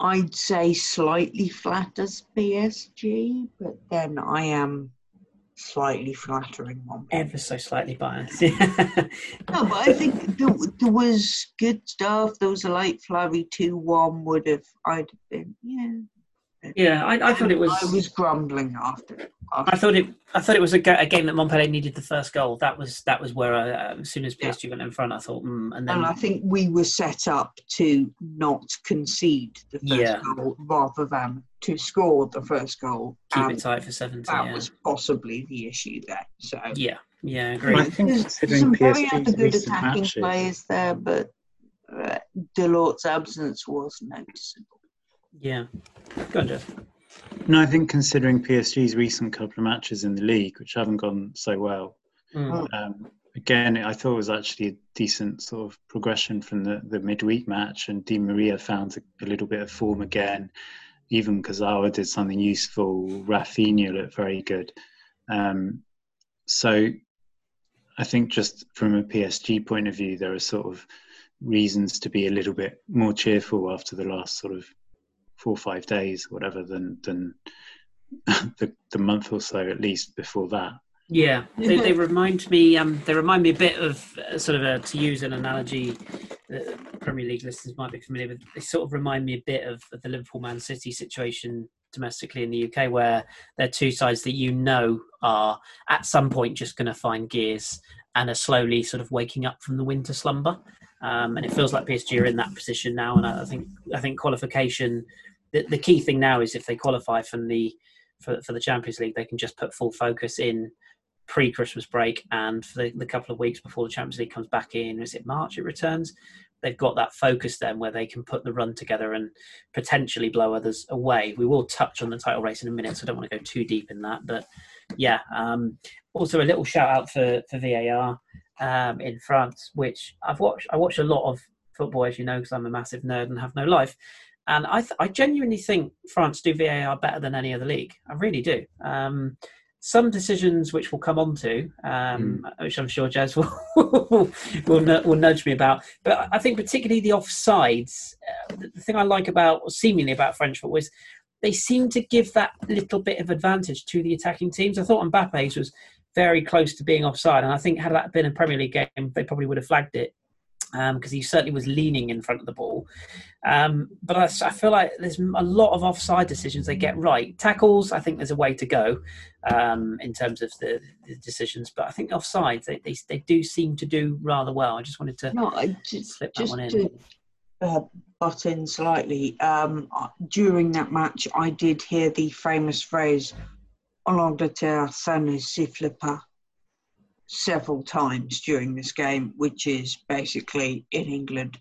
I'd say slightly flatters PSG, but then I am slightly flattering one.
Ever so slightly biased. [laughs]
No, but I think there, there was good stuff. There was a light flurry 2 1 would have, I'd have been, yeah.
Yeah, I, I thought it was.
I was grumbling after. after
I thought it. I thought it was a, ga- a game that Montpellier needed the first goal. That was that was where I, uh, as soon as
Yeah.
PSG went in front, I thought, mm, and then
And I think we were set up to not concede the first
Yeah.
goal rather than to score the first goal.
keep
and
it tight for seventy.
that
Yeah.
was possibly the issue there. So
yeah, yeah,
I
agreed.
think
there's
considering
some very
PSG's
other good attacking
matches,
players there, but uh, Delort's absence was noticeable.
Yeah, go on, Jeff.
No, I think considering PSG's recent couple of matches in the league, which haven't gone so well,
Mm.
um, again, I thought it was actually a decent sort of progression from the, the midweek match, and Di Maria found a, a little bit of form again. Even Kurzawa did something useful. Rafinha looked very good. Um, so I think just from a PSG point of view, there are sort of reasons to be a little bit more cheerful after the last sort of four or five days, whatever, than than [laughs] the, the month or so at least before that.
Yeah, they, they remind me. Um, they remind me a bit of uh, sort of a, to use an analogy. that Premier League listeners might be familiar with. They sort of remind me a bit of, of the Liverpool Man City situation domestically in the UK, where they're two sides that you know are at some point just going to find gears and are slowly sort of waking up from the winter slumber. Um, and it feels like PSG are in that position now. And I, I think I think qualification. The, the key thing now is if they qualify from the for, for the Champions League, they can just put full focus in pre-Christmas break and for the, the couple of weeks before the Champions League comes back in. Is it March? It returns. They've got that focus then where they can put the run together and potentially blow others away. We will touch on the title race in a minute, so I don't want to go too deep in that. But yeah, um, also a little shout out for for VAR um, in France, which I've watched. I watch a lot of football, as you know, because I'm a massive nerd and have no life. And I, th- I genuinely think France do VAR better than any other league. I really do. Um, some decisions which we'll come on to, um, mm. which I'm sure Jazz [laughs] will will, will, will, nudge me about. But I think particularly the offsides. Uh, the thing I like about, seemingly about French football, is they seem to give that little bit of advantage to the attacking teams. I thought Mbappe's was very close to being offside, and I think had that been a Premier League game, they probably would have flagged it because um, he certainly was leaning in front of the ball. Um, but I, I, feel like there's a lot of offside decisions they get right. Tackles, I think there's a way to go um, in terms of the, the, decisions, but I think offside they, they, they do seem to do rather well. I just wanted to no, I just, slip that one in. To,
uh, butt in slightly. Um, during that match, I did hear the famous phrase "En Angleterre, ça ne siffle pas." several times during this game, which is basically in England,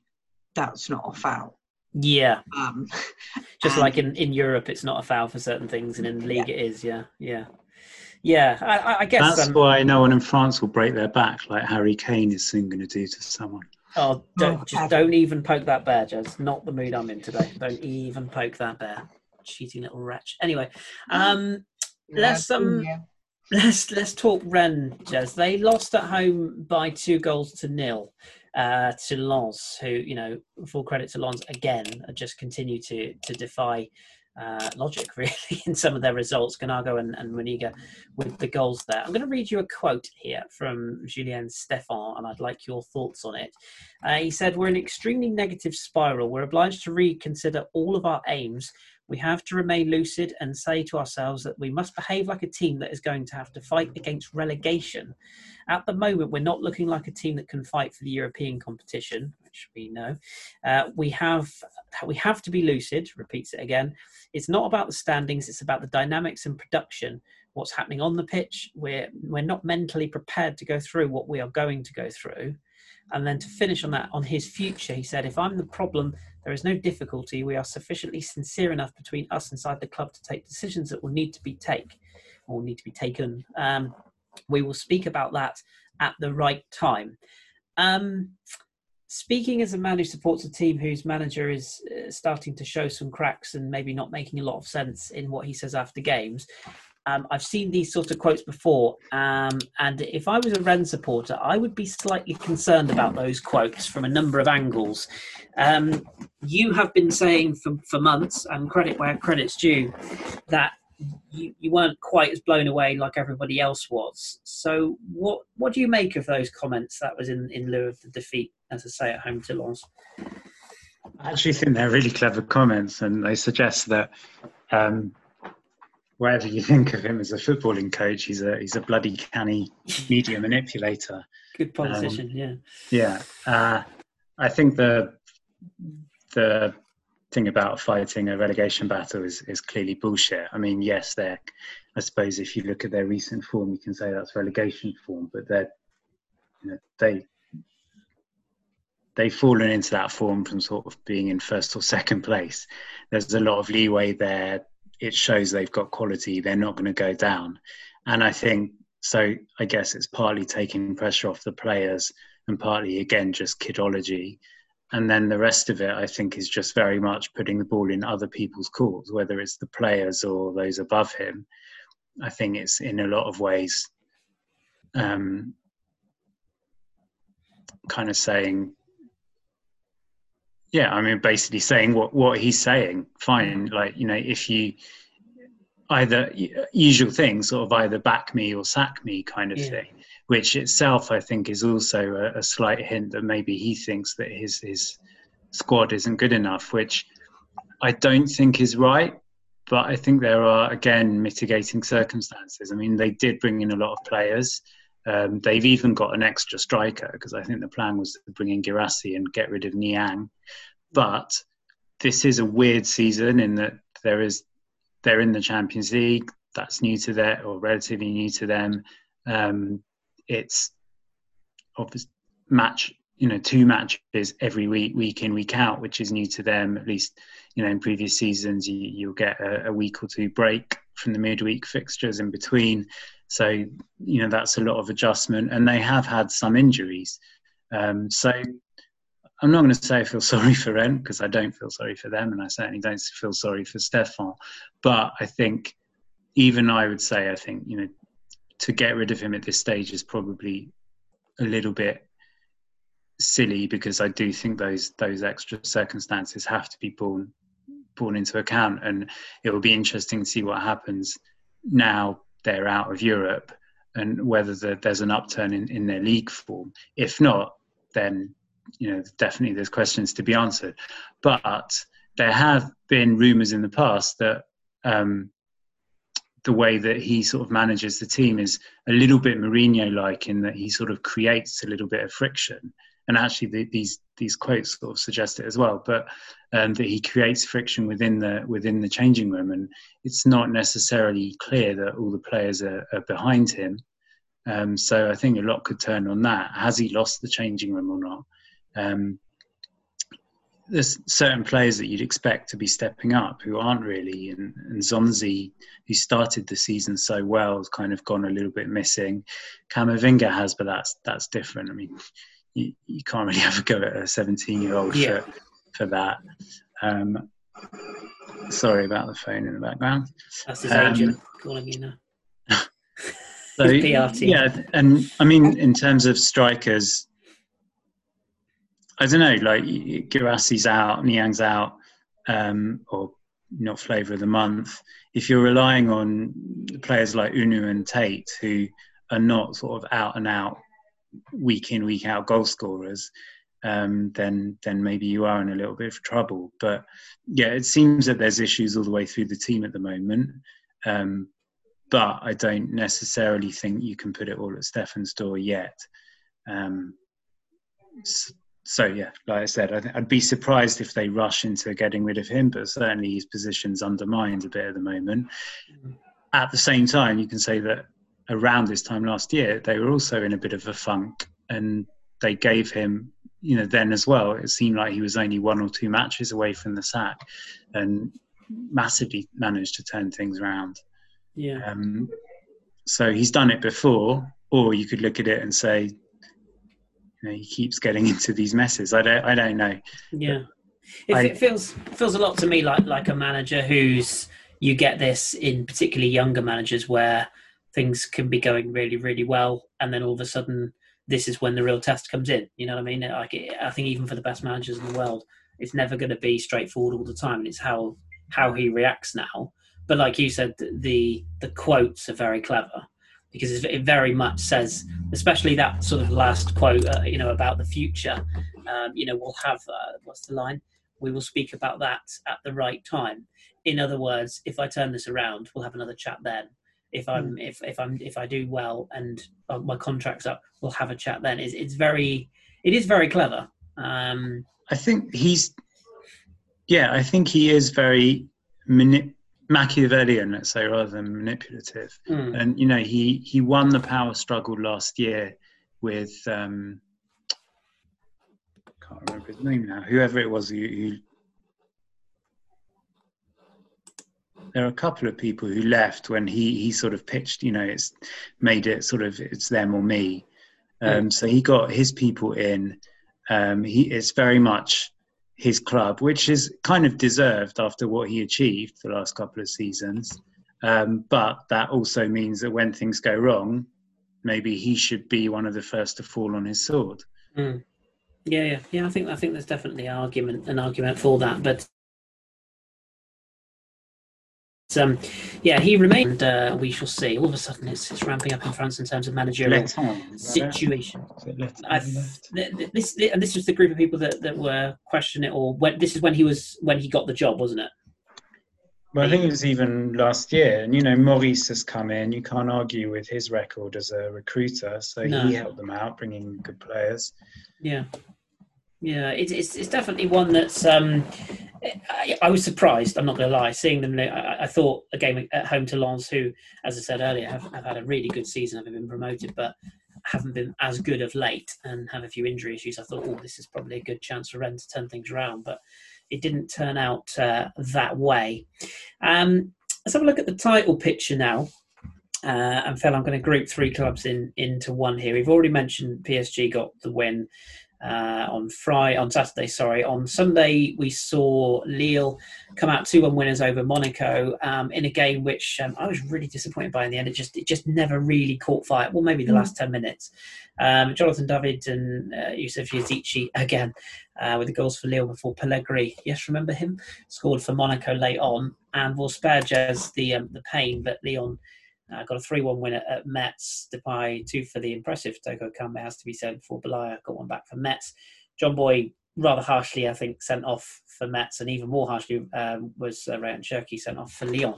that's not a foul.
Yeah. Um, [laughs] Just like in, in Europe, it's not a foul for certain things, and in the league, yeah. it is. Yeah, yeah, yeah. I, I guess
that's um, why no one in France will break their back, like Harry Kane is soon going to do to someone.
Oh, don't, oh, just don't even poke that bear, Jazz. Not the mood I'm in today. Don't even poke that bear. Cheating little wretch. Anyway, um, yeah, let's um. Yeah [laughs] Let's let's talk Rennes, Jez. They lost at home by two goals to nil uh, to Lens, who you know, full credit to Lens again, just continue to to defy uh, logic [laughs] really in some of their results. Ganago and, and Muniga with the goals there. I'm going to read you a quote here from Julien Stéphan, and I'd like your thoughts on it. Uh, he said, "We're in an extremely negative spiral. We're obliged to reconsider all of our aims." We have to remain lucid and say to ourselves that we must behave like a team that is going to have to fight against relegation. At the moment, we're not looking like a team that can fight for the European competition, which we know. Uh, we have we have to be lucid. Repeats it again. It's not about the standings; it's about the dynamics and production. What's happening on the pitch? We're we're not mentally prepared to go through what we are going to go through. And then to finish on that, on his future, he said, if I'm the problem, there is no difficulty. We are sufficiently sincere enough between us inside the club to take decisions that will need to be take or need to be taken. Um, we will speak about that at the right time. Um, speaking as a man who supports a team whose manager is uh, starting to show some cracks and maybe not making a lot of sense in what he says after games, um, I've seen these sort of quotes before, um, and if I was a Rennes supporter, I would be slightly concerned about those quotes from a number of angles. Um, you have been saying for, for months, and credit where credit's due, that you, you weren't quite as blown away like everybody else was. So, what what do you make of those comments? That was in, in lieu of the defeat, as I say, at home to Lens.
I actually think they're really clever comments, and they suggest that um, whatever you think of him as a footballing coach, he's a he's a bloody canny [laughs] media manipulator.
Good politician, um,
yeah. Yeah, uh, I think the the thing about fighting a relegation battle is is clearly bullshit. I mean, yes, they're. I suppose if you look at their recent form, you can say that's relegation form, but they're you know, they they've fallen into that form from sort of being in first or second place. There's a lot of leeway there it shows they've got quality. They're not going to go down. And I think so. I guess it's partly taking pressure off the players and partly, again, just kidology. And then the rest of it, I think, is just very much putting the ball in other people's courts, whether it's the players or those above him. I think it's in a lot of ways um, kind of saying, yeah, I mean, basically saying what what he's saying. Fine, like you know, if you either usual thing sort of either back me or sack me kind of yeah. thing, which itself I think is also a, a, slight hint that maybe he thinks that his his squad isn't good enough, which I don't think is right. But I think there are again mitigating circumstances. I mean, they did bring in a lot of players. Um, they've even got an extra striker because I think the plan was to bring in Guirassy and get rid of Niang. But this is a weird season in that there is they're in the Champions League. That's new to them or relatively new to them. Um, it's obviously match you know two matches every week week in week out which is new to them at least you know in previous seasons you, you'll get a, a, week or two break from the midweek fixtures in between so you know that's a lot of adjustment and they have had some injuries um, so I'm not going to say I feel [laughs] sorry for Rennes because I don't feel sorry for them, and I certainly don't feel sorry for Stéphan. But I think even I would say I think you know to get rid of him at this stage is probably a little bit silly because I do think those those extra circumstances have to be borne borne into account, and it will be interesting to see what happens now they're out of Europe and whether the, there's an upturn in, in their league form. If not, then you know definitely there's questions to be answered. But there have been rumours in the past that um, the way that he sort of manages the team is a little bit Mourinho-like in that he sort of creates a little bit of friction. And actually, the, these these quotes sort of suggest it as well. But um, that he creates friction within the within the changing room, and it's not necessarily clear that all the players are, are behind him. Um, so I think a lot could turn on that. Has he lost the changing room or not? Um, there's certain players that you'd expect to be stepping up who aren't really, and, and Nzonzi, who started the season so well, has kind of gone a little bit missing. Camavinga has, but that's that's different. I mean, you, you can't really [laughs] have a go at a 17 year old yeah. for, for that. Um, sorry about the phone in the background.
That's his um, agent calling you now. [laughs]
so, [laughs] yeah, and I mean, in terms of strikers, I don't know, like Guirassy's out, Niang's out, um, or not flavour of the month. If you're relying on players like Unu and Tait, who are not sort of out and out week in week out goal scorers, um, then then maybe you are in a little bit of trouble. But yeah, it seems that there's issues all the way through the team at the moment. Um, but I don't necessarily think you can put it all at Stéphan's door yet. Um, so, yeah, like I said, I would be surprised if they rush into getting rid of him, but certainly his position's undermined a bit at the moment. Mm-hmm. At the same time, you can say that around this time last year, they were also in a bit of a funk and they gave him, you know, then as well, it seemed like he was only one or two matches away from the sack and massively managed to turn things around.
Yeah.
Um, so he's done it before, or you could look at it and say, you know, he keeps getting [laughs] into these messes. I don't, I don't know.
Yeah. It, I, it feels feels a lot to me like like a manager who's you get this in particularly younger managers where things can be going really, really well, and then all of a sudden, this is when the real test comes in. You know what I mean? Like, I think even for the best managers in the world, it's never going to be straightforward all the time, and it's how how he reacts now. But like you said, the the quotes are very clever because it very much says, especially that sort of last quote, uh, you know, about the future. Um, you know, we'll have uh, what's the line? We will speak about that at the right time. In other words, if I turn this around, we'll have another chat then if I'm mm. if if I'm if I do well and uh, my contract's up, we'll have a chat then. It's it's very it is very clever. Um,
I think he's yeah, I think he is very mani- Machiavellian, let's say, rather than manipulative. Mm. And you know, he he won the power struggle last year with um, I can't remember his name now. Whoever it was who, who there are a couple of people who left when he he sort of pitched you know it's made it sort of it's them or me. Um, so he got his people in. Um, he it's very much his club which is kind of deserved after what he achieved the last couple of seasons. Um, but that also means that when things go wrong maybe he should be one of the first to fall on his sword.
Mm. yeah yeah. Yeah i think i think there's definitely argument an argument for that but um, yeah, he remained. Uh, we shall see. All of a sudden, it's, it's ramping up in France in terms of managerial situation. this and this was the group of people that, that were questioning it, or when, this is when he was when he got the job, wasn't it?
Well, I think it was even last year, and you know, Maurice has come in. You can't argue with his record as a recruiter, so no. he helped them out, bringing good players.
Yeah, yeah, it's it's, it's definitely one that's. Um, I, I, was surprised. I'm not going to lie. Seeing them, I, I, thought a game at home to Lens, who, as I said earlier, have, have had a really good season, have been promoted, but haven't been as good of late and have a few injury issues. I thought, oh, this is probably a good chance for Rennes to turn things around, but it didn't turn out uh, that way. Um, let's have a look at the title picture now. Uh, and Phil, I'm going to group three clubs in into one here. We've already mentioned PSG got the win uh, on Friday, on Saturday, sorry. On Sunday, we saw Lille come out two-one winners over Monaco um, in a game which um, I was really disappointed by in the end. It just it just never really caught fire. Well, maybe the
Mm.
last ten minutes. Um, Jonathan David and uh, Yusuf Yazici again uh, with the goals for Lille before Pellegrini. Yes, remember him scored for Monaco late on, and will spare Jazz the um, the pain. But Lyon uh, got a 3 1 win at, at Metz. Depay, two for the impressive Toko Ekambi, has to be said, before Boulaya got one back for Metz. John Boye, rather harshly, I think, sent off for Metz, and even more harshly um, was uh, Rayan Cherki sent off for Lyon.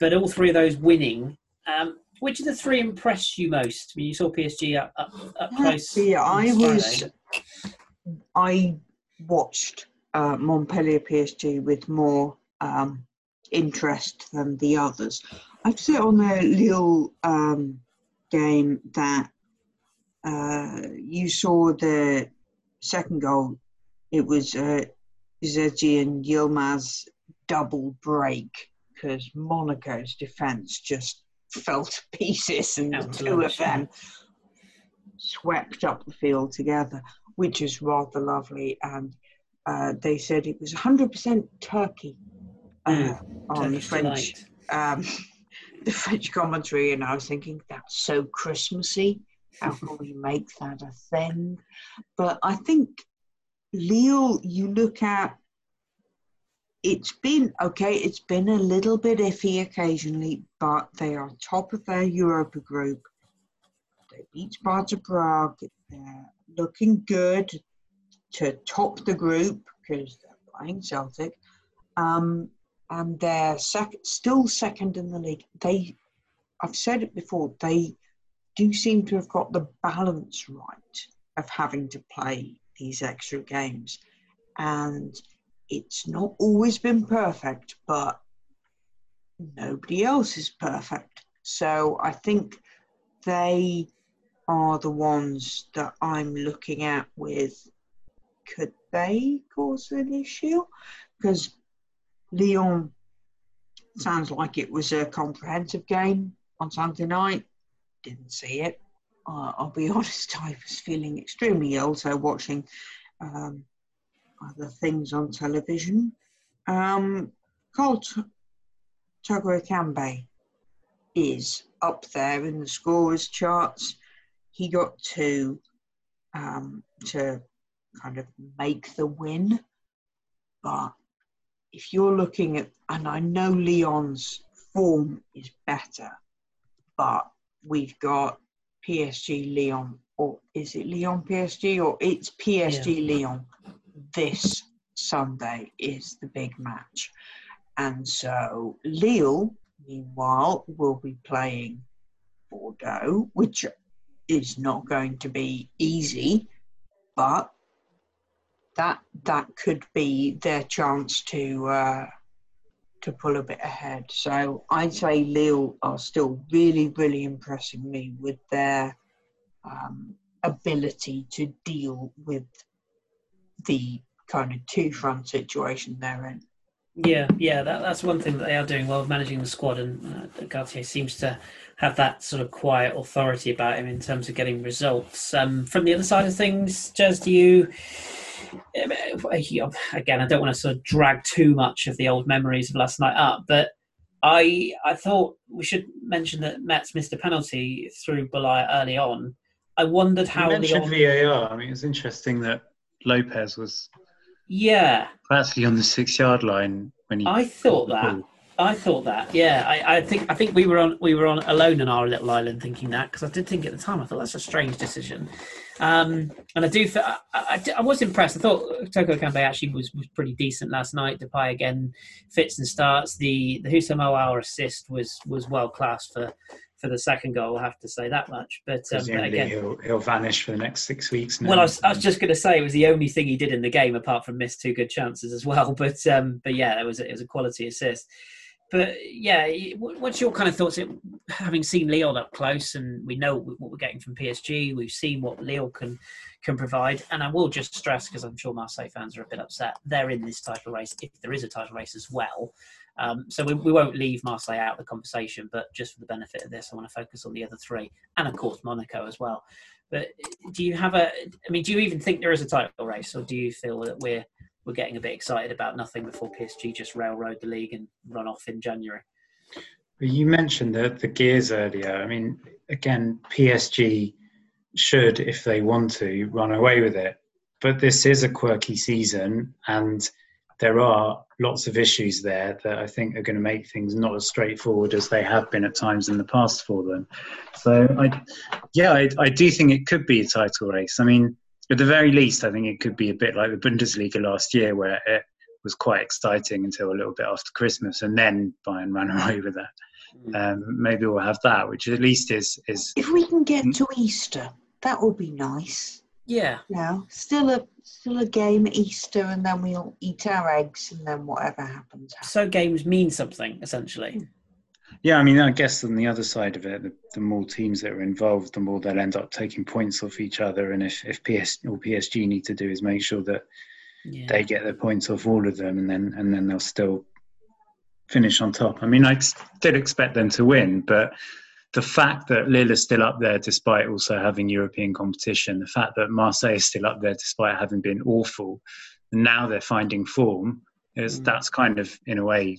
But all three of those winning. Um, which of the three impressed you most? I mean, you saw PSG up, up, up close.
Yeah, I was. I watched uh, Montpellier PSG with more um, interest than the others. I'd say on the Lille um, game that uh, you saw the second goal. It was uh, and Yilmaz double break because Monaco's defence just fell to [laughs] pieces, and the two of them swept up the field together, which is rather lovely. And uh, they said it was 100% Turkey uh,
Mm,
on the
Turkish
French um, the French commentary, and I was thinking that's so Christmassy. How can we [laughs] make that a thing? But I think Lille, you look at. It's been okay. It's been a little bit iffy occasionally, but they are top of their Europa group. They beat Sparta Prague. They're looking good to top the group because they're playing Celtic. Um, and they're sec- still second in the league. They, I've said it before, they do seem to have got the balance right of having to play these extra games. And it's not always been perfect, but nobody else is perfect. So I think they are the ones that I'm looking at with could they cause an issue? Because Lyon sounds like it was a comprehensive game on Sunday night. Didn't see it. Uh, I'll be [laughs] honest, I was feeling extremely ill, so watching um, other things on television. Um, Carl T- is up there in the scorers charts. He got two um, to kind of make the win. But if you're looking at, and I know Lyon's form is better, but we've got PSG Lyon, or is it Lyon PSG, or it's PSG Lyon this Sunday is the big match. And so Lille, meanwhile, will be playing Bordeaux, which is not going to be easy, but that that could be their chance to uh, to pull a bit ahead. So I'd say Lille are still really, really impressing me with their um, ability to deal with the kind of two front situation they're in.
Yeah, yeah, that, that's one thing that they are doing well, managing the squad, and uh, seems to have that sort of quiet authority about him in terms of getting results. Um, from the other side of things, Jez, do you? Again, I don't want to sort of drag too much of the old memories of last night up, but I I thought we should mention that Metz missed a penalty through Boulaya early on. I wondered how
you mentioned
Lyon,
VAR. I mean, it's interesting that Lopes was
yeah,
actually on the six-yard line when he.
I thought that.
ball.
I thought that, yeah. I, I think I think we were on we were on alone in our little island thinking that because I did think at the time I thought that's a strange decision, um, and I do I, I, I was impressed. I thought Toko Ekambi actually was, was pretty decent last night. Depay again fits and starts. The the Houssem Aouar assist was was world class for for the second goal. I have to say that much. But, um, but again,
he'll, he'll vanish for the next six weeks now.
well, I was, I was just going to say it was the only thing he did in the game apart from miss two good chances as well. [laughs] But um, but yeah, it was a, it was a quality assist. But yeah, what's your kind of thoughts? Having seen Lyon up close, and we know what we're getting from PSG, we've seen what Lyon can can provide. And I will just stress, because I'm sure Marseille fans are a bit upset, they're in this title race if there is a title race as well. Um, so we, we won't leave Marseille out of the conversation, but just for the benefit of this, I want to focus on the other three, and of course Monaco as well. But do you have a? I mean, do you even think there is a title race, or do you feel that we're we're getting a bit excited about nothing before PSG just railroad the league and run off in January.
You mentioned the, the gears earlier. I mean, again, PSG should, if they want to, run away with it. But this is a quirky season, and there are lots of issues there that I think are going to make things not as straightforward as they have been at times in the past for them. So, I, yeah, I, I do think it could be a title race. I mean, at the very least, I think it could be a bit like the Bundesliga last year, where it was quite exciting until a little bit after Christmas, and then Bayern ran away with that. Mm. Um, maybe we'll have that, which at least is is.
If we can get to Easter, that would be nice.
Yeah.
Yeah. Still a still a game Easter, and then we'll eat our eggs, and then whatever happens. happens.
So games mean something essentially.
Yeah, I mean, I guess on the other side of it, the, the, more teams that are involved, the more they'll end up taking points off each other. And if, if PS or PSG need to do is make sure that yeah. they get their points off all of them, and then and then they'll still finish on top. I mean, I did expect them to win, but the fact that Lille is still up there despite also having European competition, the fact that Marseille is still up there despite having been awful, and now they're finding form, is mm. that's kind of in a way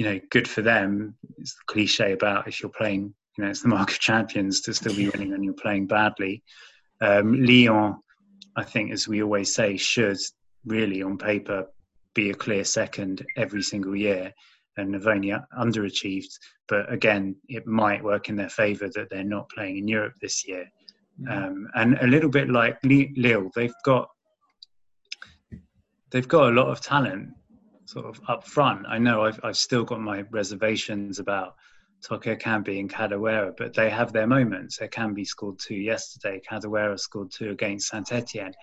you know, good for them. It's the cliche about if you're playing, you know, it's the mark of champions to still be winning when you're playing badly. Um, Lyon, I think, as we always say, should really on paper be a clear second every single year and have only underachieved. But again, it might work in their favour that they're not playing in Europe this year. Mm-hmm. Um, and a little bit like Lille, they've got they've got a lot of talent sort of up front. I know I've, I've still got my reservations about Toko Ekambi and Kadewere, but they have their moments. Ekambi scored two yesterday. Kadewere scored two against Saint Etienne.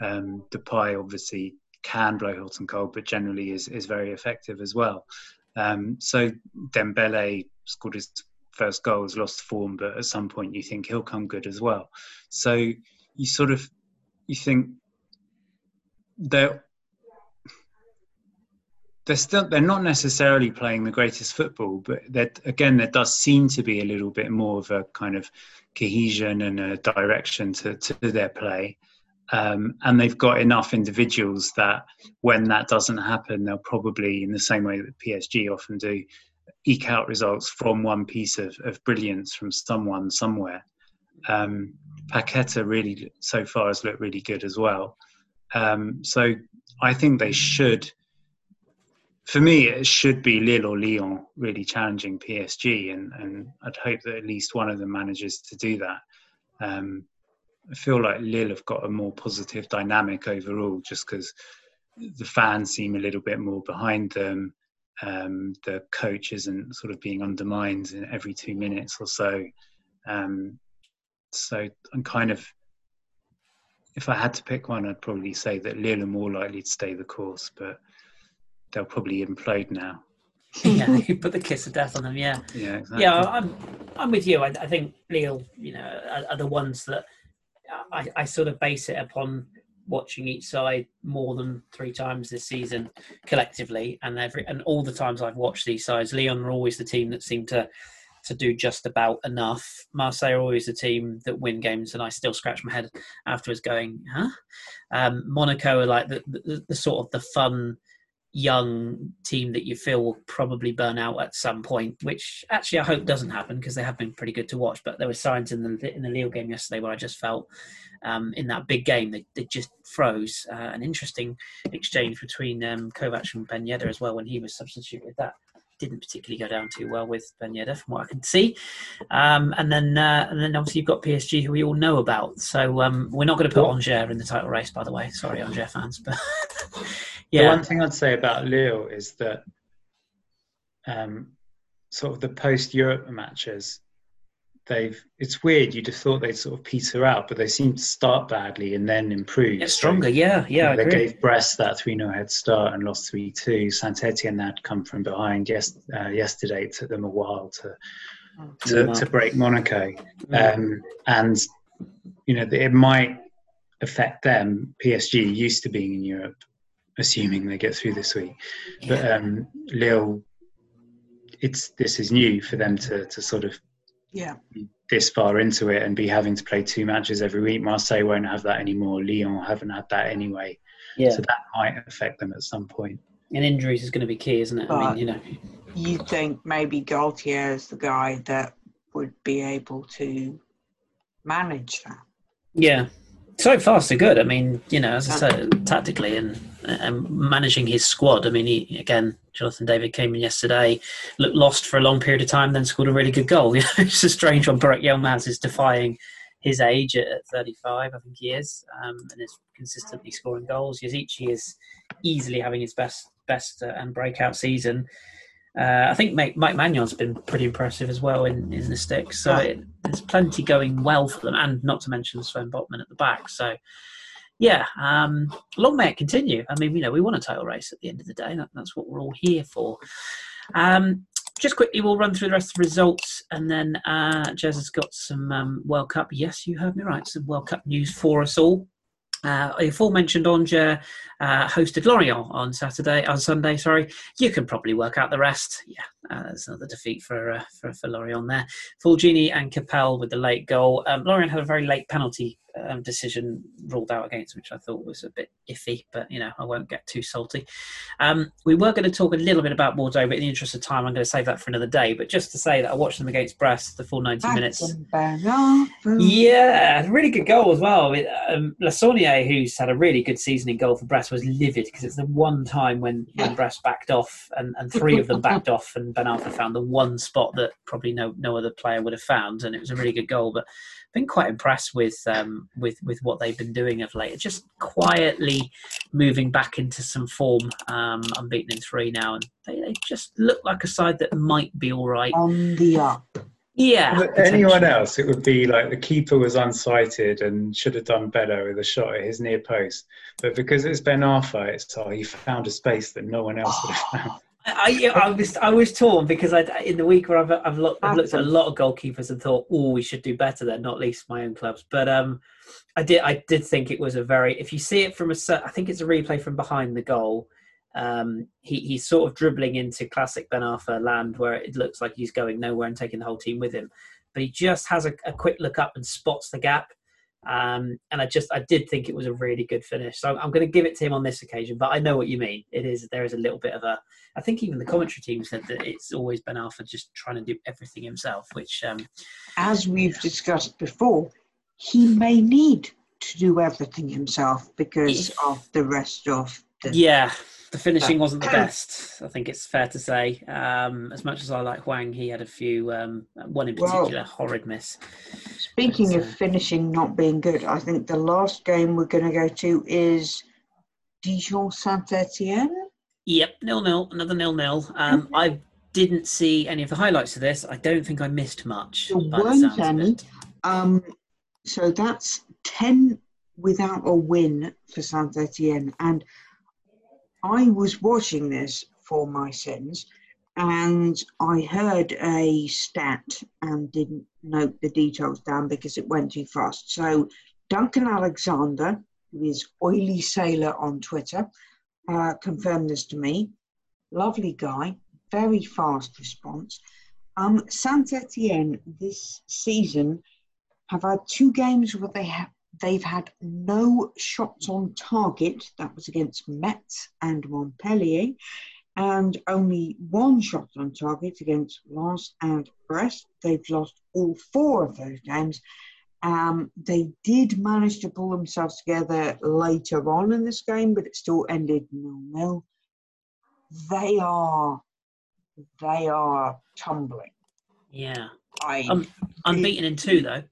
Um, Depay obviously can blow and cold, but generally is, is very effective as well. Um, so Dembele scored his first goal, has lost form, but at some point you think he'll come good as well. So you sort of you think they're they're still they're not necessarily playing the greatest football, but that again there does seem to be a little bit more of a kind of cohesion and a direction to, to their play. Um, and they've got enough individuals that when that doesn't happen, they'll probably, in the same way that PSG often do, eke out results from one piece of, of brilliance from someone somewhere. Um, Paqueta really, so far, has looked really good as well. Um, so I think they should for me, it should be Lille or Lyon really challenging PSG, and, and I'd hope that at least one of them manages to do that. Um, I feel like Lille have got a more positive dynamic overall, just because the fans seem a little bit more behind them. Um, the coach isn't sort of being undermined in every two minutes or so. Um, so I'm kind of, if I had to pick one, I'd probably say that Lille are more likely to stay the course, but they'll probably implode now. [laughs]
yeah, [laughs] you put the kiss of death on them. Yeah,
yeah, exactly.
yeah. I'm, I'm with you. I, I think Lille, you know, are, are, the ones that I, I sort of base it upon watching each side more than three times this season collectively, and every and all the times I've watched these sides, Lyon are always the team that seem to to do just about enough. Marseille are always the team that win games, and I still scratch my head afterwards, going, "Huh?" Um, Monaco are like the, the, the sort of the fun young team that you feel will probably burn out at some point, which actually I hope doesn't happen because they have been pretty good to watch. But there were signs in the in the Lille game yesterday where I just felt um, in that big game they, they just froze. Uh, an interesting exchange between um, Kovac and Ben Yedder as well when he was substituted. That didn't particularly go down too well with Ben Yedder from what I can see. Um, and then uh, and then obviously you've got PSG who we all know about. So um, we're not going to put Angers in the title race, by the way. Sorry, Angers fans, but [laughs]
yeah. The one thing I'd say about Lille is that um, sort of the post Europe matches, they've it's weird. You'd have thought they'd sort of peter out, but they seem to start badly and then improve.
Stronger, so, yeah, yeah.
they gave Brest that 3 0 head start and lost 3 2. Saint Etienne had come from behind yes, uh, yesterday. It took them a while to oh, to, to break Monaco. Um, and, you know, it might affect them. PSG used to being in Europe, assuming they get through this week. Yeah. But um, Lille, it's this is new for them to, to sort of
yeah
this far into it and be having to play two matches every week. Marseille won't have that anymore. Lyon haven't had that anyway. Yeah. So that might affect them at some point.
And injuries is going to be key, isn't it? But I mean, you know.
You think maybe Galtier is the guy that would be able to manage that?
Yeah, so far so good. I mean, you know, as I said, tactically and, and managing his squad. I mean, he, again, Jonathan David came in yesterday, looked lost for a long period of time, then scored a really good goal. [laughs] You know, it's a strange one. Burak Yilmaz is defying his age at, 35, I think he is, um, and is consistently scoring goals. Yazici is easily having his best best uh, and breakout season. Uh, I think Mike, Mike Maignan's been pretty impressive as well in, in the sticks. So it, there's plenty going well for them, and not to mention Sven Botman at the back. So, yeah, um, long may it continue. I mean, you know, we want a title race at the end of the day. That, that's what we're all here for. Um, just quickly, we'll run through the rest of the results, and then uh, Jez has got some um, World Cup. Yes, you heard me right. Some World Cup news for us all. Uh, aforementioned Angers uh, hosted Lorient on Saturday, on Sunday. Sorry, you can probably work out the rest. Yeah, uh, there's another defeat for uh, for, for Lorient there. Fulgini and Capelle with the late goal. Um, Lorient had a very late penalty um, decision ruled out against, which I thought was a bit iffy, but you know, I won't get too salty. Um, we were going to talk a little bit about Bordeaux, but in the interest of time, I'm going to save that for another day. But just to say that I watched them against Brest the full 90 minutes. Yeah, really good goal as well. Um, Larsonneur, who's had a really good season in goal for Brest, was livid because it's the one time when, when Brest backed off and, and three of them [laughs] backed off, and Ben Arfa found the one spot that probably no, no other player would have found, and it was a really good goal. But been quite impressed with um, with with what they've been doing of late. Just quietly moving back into some form. Um, unbeaten in three now, and they, they just look like a side that might be all right
on the up.
Yeah.
Anyone else, it would be like the keeper was unsighted and should have done better with a shot at his near post. But because it's Ben Arfa, it's oh, he found a space that no one else would have [sighs] found.
I, I was I was torn because I in the week where I've I've looked, I've looked at a lot of goalkeepers and thought, oh, we should do better there, not least my own clubs. But um, I did I did think it was a very if you see it from a I think it's a replay from behind the goal. Um, he he's sort of dribbling into classic Ben Arfa land where it looks like he's going nowhere and taking the whole team with him, but he just has a, a quick look up and spots the gap um, and I just I did think it was a really good finish. So I'm going to give it to him on this occasion. But I know what you mean. It is there is a little bit of a. I think even the commentary team said that it's always Ben Arfa just trying to do everything himself, which. Um,
As we've discussed before, he may need to do everything himself because if, of the rest of the.
Yeah, the finishing wasn't the [clears throat] best. I think it's fair to say. Um, as much as I like Hwang, he had a few. Um, one in particular, well, horrid miss.
Speaking but, of uh, finishing not being good, I think the last game we're going to go to is Dijon Saint Etienne.
Yep, nil nil, another nil nil. Um, mm-hmm. I didn't see any of the highlights of this. I don't think I missed much.
There weren't any. Um, so that's ten without a win for Saint Etienne, and I was watching this for my sins and I heard a stat and didn't note the details down because it went too fast. So, Duncan Alexander, who is Oily Sailor on Twitter, uh, confirmed this to me. Lovely guy, very fast response. Um, Saint Etienne this season have had two games where they have They've had no shots on target. That was against Metz and Montpellier. And only one shot on target against Lens and Brest. They've lost all four of those games. Um, they did manage to pull themselves together later on in this game, but it still ended nil-nil. They are, they are tumbling.
Yeah, I, I'm unbeaten in two though.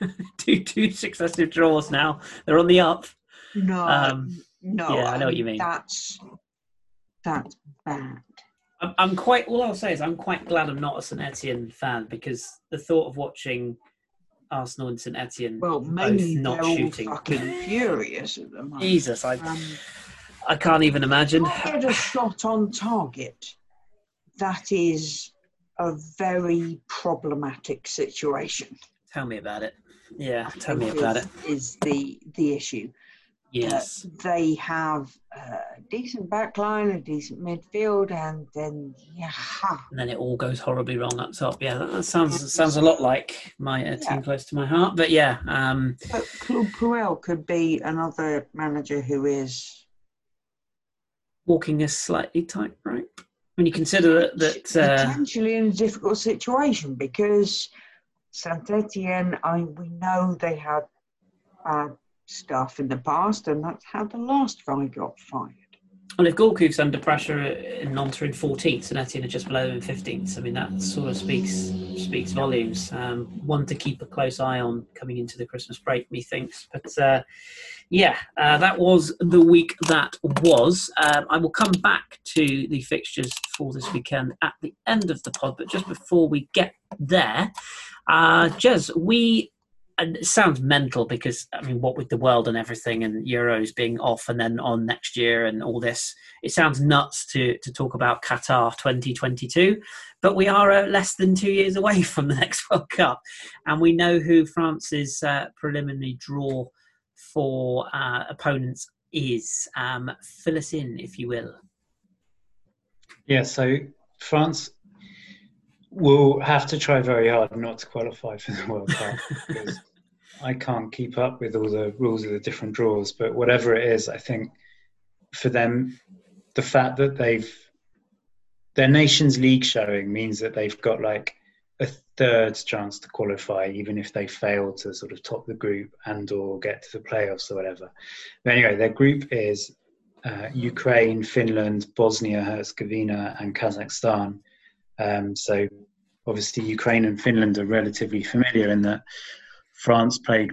[laughs] two two successive draws now. They're on the up.
No, um, no.
Yeah, I know what you mean.
That's that's bad.
I'm, I'm quite. All I'll say is I'm quite glad I'm not a St Etienne fan because the thought of watching Arsenal and St Etienne
Well,
both not
they're all
shooting.
fucking furious at the moment.
Jesus, I
Um,
I can't even imagine.
get a shot on target. That is a very problematic situation.
Tell me about it. Yeah, tell me
is-
about it.
Is the the issue?
Yes.
Uh, they have a decent backline, a decent midfield, and then yeah,
and then it all goes horribly wrong up top. Yeah, that, that sounds sounds a lot like my uh, team
Yeah.
close to my heart. But yeah, um,
But Claude Puel could be another manager who is
walking a slightly tightrope when you consider that that uh,
potentially in a difficult situation because Saint Etienne, I we know they had bad stuff in the past, and that's how the last guy got fired.
well, if Gourcuff's under pressure in Nantes in 14th and Etienne are just below him in 15th, I mean that sort of speaks speaks volumes. Um, one to keep a close eye on coming into the Christmas break, methinks. But uh, yeah, uh, that was the week that was. Um, I will come back to the fixtures for this weekend at the end of the pod, but just before we get there, uh, Jez, we. And it sounds mental because I mean, what with the world and everything, and Euros being off and then on next year and all this, it sounds nuts to to talk about Qatar 2022. But we are uh, less than two years away [laughs] from the next World Cup, and we know who France's uh, preliminary draw for uh, opponents is. Um, fill us in, if you will.
Yeah, so France will have to try very hard not to qualify for the World Cup [laughs] because I can't keep up with all the rules of the different draws. But whatever it is, I think for them, the fact that they've their Nations League showing means that they've got like a third chance to qualify, even if they fail to sort of top the group and or get to the playoffs or whatever. But anyway, their group is uh, Ukraine, Finland, Bosnia Herzegovina, and Kazakhstan. Um, so obviously, Ukraine and Finland are relatively familiar in that France played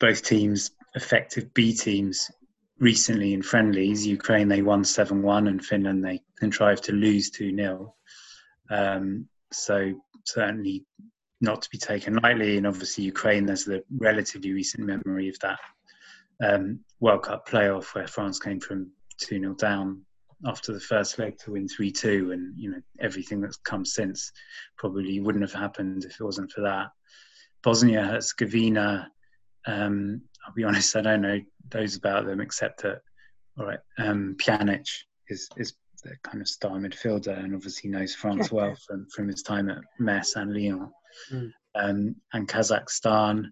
both teams effective B teams recently in friendlies. Ukraine they won seven one, and Finland they contrived to lose two 0 um, So certainly not to be taken lightly. And obviously, Ukraine there's the relatively recent memory of that um, World Cup playoff where France came from two 0 down after the first leg to win three two, and you know everything that's come since probably wouldn't have happened if it wasn't for that. Bosnia Herzegovina. Um, I'll be [laughs] honest, I don't know those about them except that, all right, um, Pjanic is is the kind of star midfielder and obviously knows France well from from his time at Metz and Lyon.
Mm.
Um, and Kazakhstan,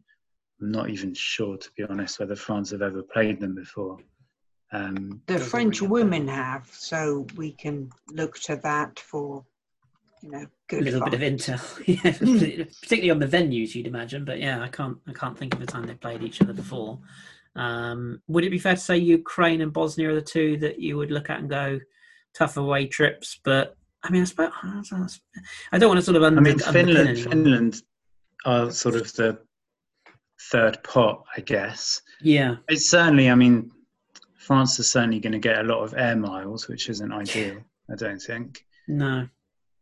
I'm not even sure to be honest whether France have ever played them before. Um,
The French women have, so we can look to that for, you know,
A little
fun.
bit of intel, [laughs] yeah, particularly on the venues, you'd imagine. But yeah, I can't, I can't think of a time they played each other before. Um, would it be fair to say Ukraine and Bosnia are the two that you would look at and go tough away trips? But I mean, I suppose I don't want to sort of under,
I mean, Finland. Finland are sort of the third pot, I guess.
Yeah,
It's certainly, I mean, France is certainly going to get a lot of air miles, which isn't ideal, I don't think.
no,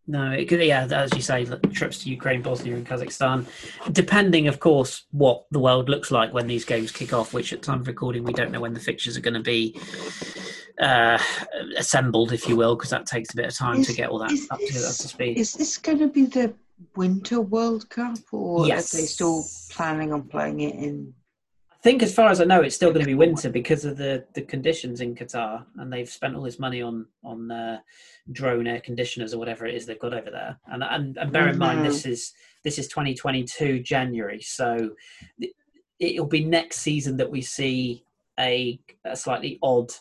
no. It could, yeah, as you say, look, trips to Ukraine, Bosnia, and Kazakhstan, depending, of course, what the world looks like when these games kick off. Which, at time of recording, we don't know when the fixtures are going to be uh, assembled, if you will, because that takes a bit of time to get all that up to, up to speed.
Is this going to be the Winter World Cup, or
Yes.
are they still planning on playing it in?
Think, as far as I know, it's still going to be winter because of the, the conditions in Qatar, and they've spent all this money on on uh, drone air conditioners or whatever it is they've got over there. And and, and bear in mind, this is this is 2022 January, so it- it'll be next season that we see a, a slightly odd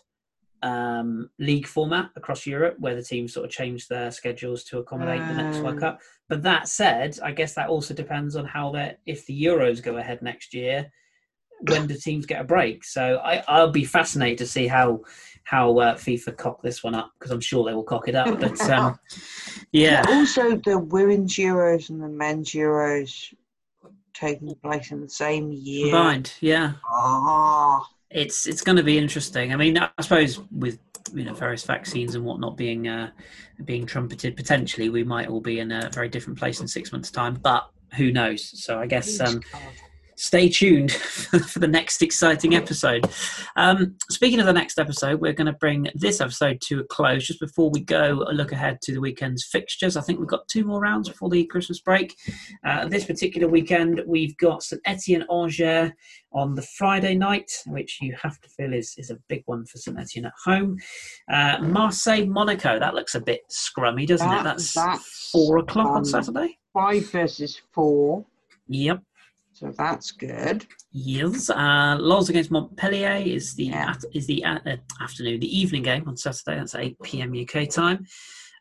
um, league format across Europe, where the teams sort of change their schedules to accommodate the next World
Ah.
Cup. But that said, I guess that also depends on how that if the Euros go ahead next year, when do teams get a break? So I, I'll be fascinated to see how how uh, FIFA cock this one up because I'm sure they will cock it up. But [laughs] um, yeah,
Also, the women's Euros and the men's Euros taking place in the same year.
combined, yeah,
Ah,
it's it's going to be interesting. I mean, I suppose with you know various vaccines and whatnot being uh, being trumpeted, potentially we might all be in a very different place in six months' time. But who knows? So I guess um, stay tuned [laughs] for the next exciting episode. Um, speaking of the next episode, we're going to bring this episode to a close. Just before we go, a look ahead to the weekend's fixtures. I think we've got two more rounds before the Christmas break. Uh, this particular weekend, we've got St Etienne Angers on the Friday night, which you have to feel is, is a big one for St Etienne at home. Uh, Marseille Monaco, that looks a bit scrummy, doesn't
That-
it? That's,
that's,
four o'clock on
um,
Saturday.
Five versus four,
Yep.
So that's good.
Yes, uh, against Montpellier is the
Yeah.
at, is the uh, uh, afternoon, the evening game on Saturday. That's eight pm UK time.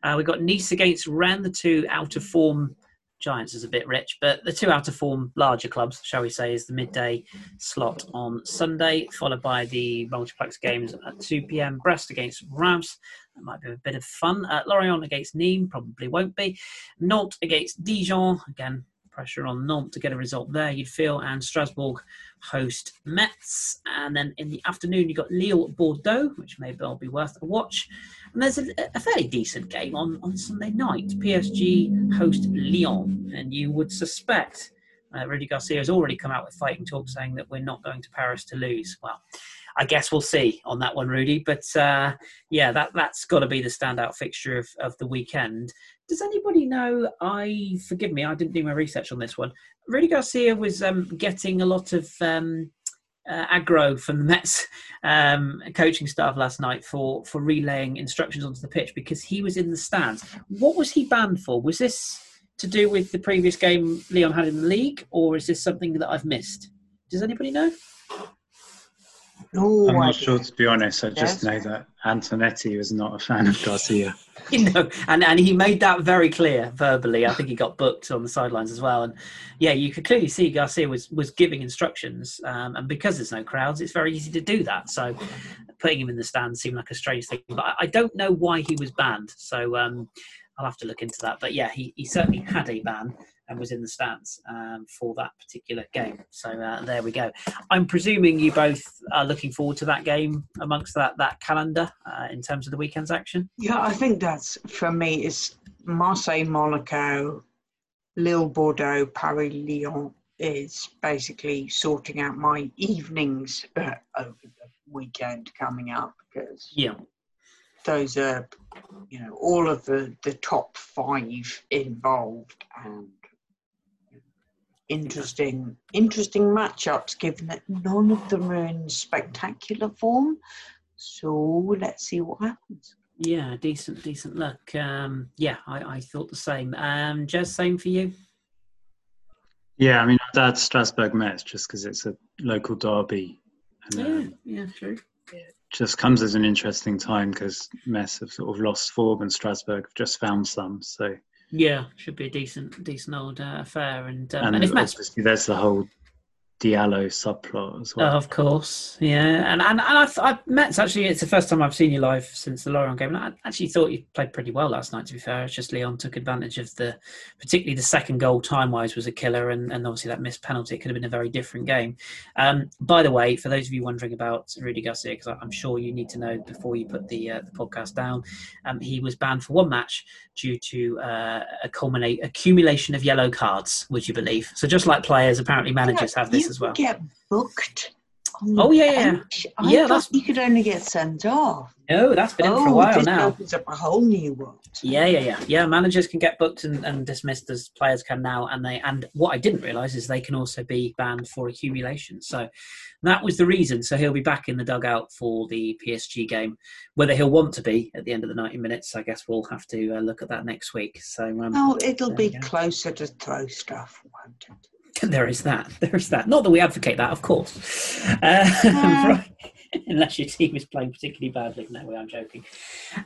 Uh, we've got Nice against Rennes, the two out of form Giants is a bit rich, but the two out of form larger clubs, shall we say, is the midday slot on Sunday, followed by the multiplex games at 2 pm. Brest against Reims, that might be a bit of fun. Uh, Lorient against Nîmes, probably won't be. Nantes against Dijon, again, pressure on Nantes to get a result there, you'd feel, and Strasbourg host Metz. And then in the afternoon, you've got Lille Bordeaux, which may well be worth a watch. And there's a, a fairly decent game on, on Sunday night. PSG host Lyon. And you would suspect uh, Rudy Garcia has already come out with fighting talk saying that we're not going to Paris to lose. Well, I guess we'll see on that one, Rudy. But uh, yeah, that, that's got to be the standout fixture of, of the weekend. Does anybody know? I forgive me, I didn't do my research on this one. Rudy Garcia was um, getting a lot of um, uh, aggro from the Metz [laughs] um, coaching staff last night for for relaying instructions onto the pitch because he was in the stands. What was he banned for? Was this to do with the previous game Lyon had in the league, or is this something that I've missed? Does anybody know?
No
I'm not sure, to be honest. I just know that Antonetti was not a fan of Garcia. [laughs]
you know, and, and he made that very clear verbally. I think he got booked on the sidelines as well. And yeah, you could clearly see Garcia was was giving instructions, um, and because there's no crowds, it's very easy to do that. So putting him in the stands seemed like a strange thing, but I, I don't know why he was banned. So um, I'll have to look into that. But yeah, he, he certainly had a ban and was in the stands um, for that particular game. So uh, there we go. I'm presuming you both are looking forward to that game amongst that that calendar uh, in terms of the weekend's action.
Yeah, I think that's for me. It's Marseille, Monaco, Lille, Bordeaux, Paris, Lyon is basically sorting out my evenings uh, over the weekend coming up because
Yeah.
those are, you know, all of the the top five involved and interesting interesting matchups given that none of them are in spectacular form so let's see what happens
Yeah, decent, decent look. Um, yeah, I, I thought the same. Um, Jez, same for you.
Yeah, I mean, that's Strasbourg Metz just because it's a local derby. And,
Yeah,
um,
yeah, true.
just comes as an interesting time because Metz have sort of lost form and Strasbourg have just found some. So,
Yeah, should be a decent, decent old uh, affair. And um,
and,
and if Metz,
obviously there's the whole Diallo subplot as well.
of course, yeah. And and, and I, I Metz actually, it's the first time I've seen you live since the Lorient game. And I actually thought you played pretty well last night. To be fair, it's just Lyon took advantage of the, particularly the second goal time wise was a killer, and, and obviously that missed penalty. It could have been a very different game. Um, by the way, for those of you wondering about Rudy Garcia, because I'm sure you need to know before you put the uh, the podcast down, um, he was banned for one match due to uh, a culminate accumulation of yellow cards. Would you believe? So just like players, apparently managers have this
you
as well.
Get booked.
Oh, yeah, yeah.
I
Yeah, that's-
you could only get sent off.
No, that's been in
oh,
for a while
this
now.
opens up a whole new world.
Yeah, yeah, yeah, yeah. Managers can get booked and, and dismissed as players can now, and they and what I didn't realise is they can also be banned for accumulation. So that was the reason. So he'll be back in the dugout for the PSG game. Whether he'll want to be at the end of the ninety minutes, I guess we'll have to uh, look at that next week. So um,
Oh, it'll be closer to throw stuff, won't it? [laughs]
there is that. [laughs] There is that. Not that we advocate that, of course. [laughs] Uh, right. Unless your team is playing particularly badly. No way, I'm joking.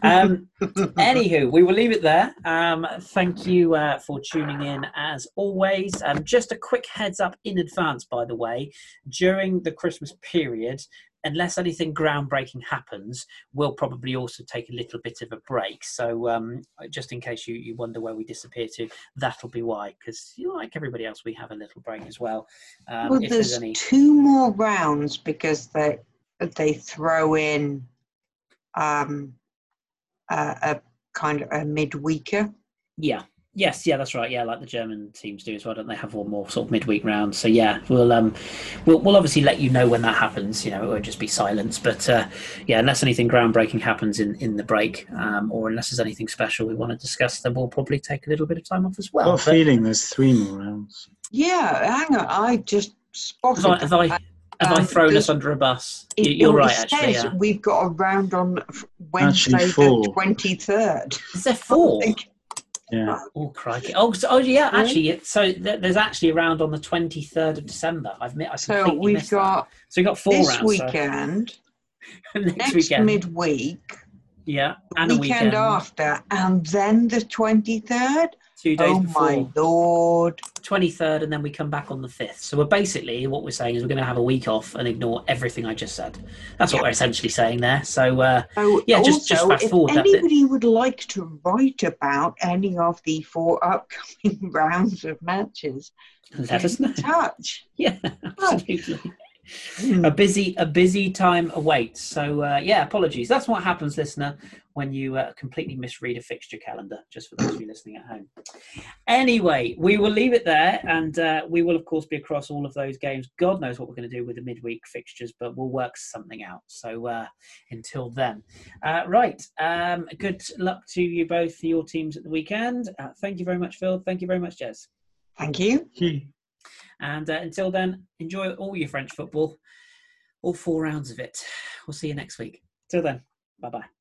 Um, Anywho, we will leave it there. Um, thank you uh, for tuning in as always. Um, just a quick heads up in advance, by the way, during the Christmas period, unless anything groundbreaking happens, we'll probably also take a little bit of a break. So, um, just in case you, you wonder where we disappear to, that'll be why. Because, you know, like everybody else, we have a little break as well. Um,
well,
there's
there's
any.
two more rounds because they they throw in um, a, a kind of a midweeker.
Yeah. Yes, yeah, that's right. Yeah, like the German teams do as well, don't they? Have one more sort of midweek round. So yeah, we'll um, we'll, we'll obviously let you know when that happens. You know, it won't just be silence. But uh, yeah, unless anything groundbreaking happens in in the break, um, or unless there's anything special we want to discuss, then we'll probably take a little bit of time off as well.
I've got a feeling there's three more rounds.
Yeah, hang on. I just spotted.
Have I, have I, have I
Um,
thrown
because
us under a bus?
It-
You- You're
it
right, actually. Yeah.
We've got a round on Wednesday, the twenty third.
Is there four? [laughs]
Yeah.
Oh crikey! Oh, so, oh yeah. Actually, so th- there's actually a round on the 23rd of December. I've mi- I
So we've
missed that.
got
So we got four
this
rounds. so- [laughs]
weekend,
next,
next
weekend.
midweek,
yeah, and
weekend,
weekend.
after, and then the twenty third.
Two days
Oh
before.
my lord!
23rd, and then we come back on the 5th. So we're basically what we're saying is we're going to have a week off and ignore everything I just said. That's what
Yeah.
we're essentially saying there. So uh,
So
Yeah, just-
also,
just fast forward bit.
anybody would like to write about any of the four [laughs] upcoming rounds of matches,
let us know.
touch. [laughs]
Yeah, [laughs] absolutely.
Hmm.
a busy a busy time awaits. So uh, yeah, apologies. That's what happens, listener, when you uh, completely misread a fixture calendar. Just for those of you listening at home. Anyway, we will leave it there, and uh, we will of course be across all of those games. God knows what we're going to do with the midweek fixtures, but we'll work something out. So uh, until then, uh, right. Um, good luck to you both for your teams at the weekend. Uh, thank you very much, Phil. Thank you very much, Jez.
Thank you.
And uh, until then, enjoy all your French football, all four rounds of it. We'll see you next week. Till then, bye bye.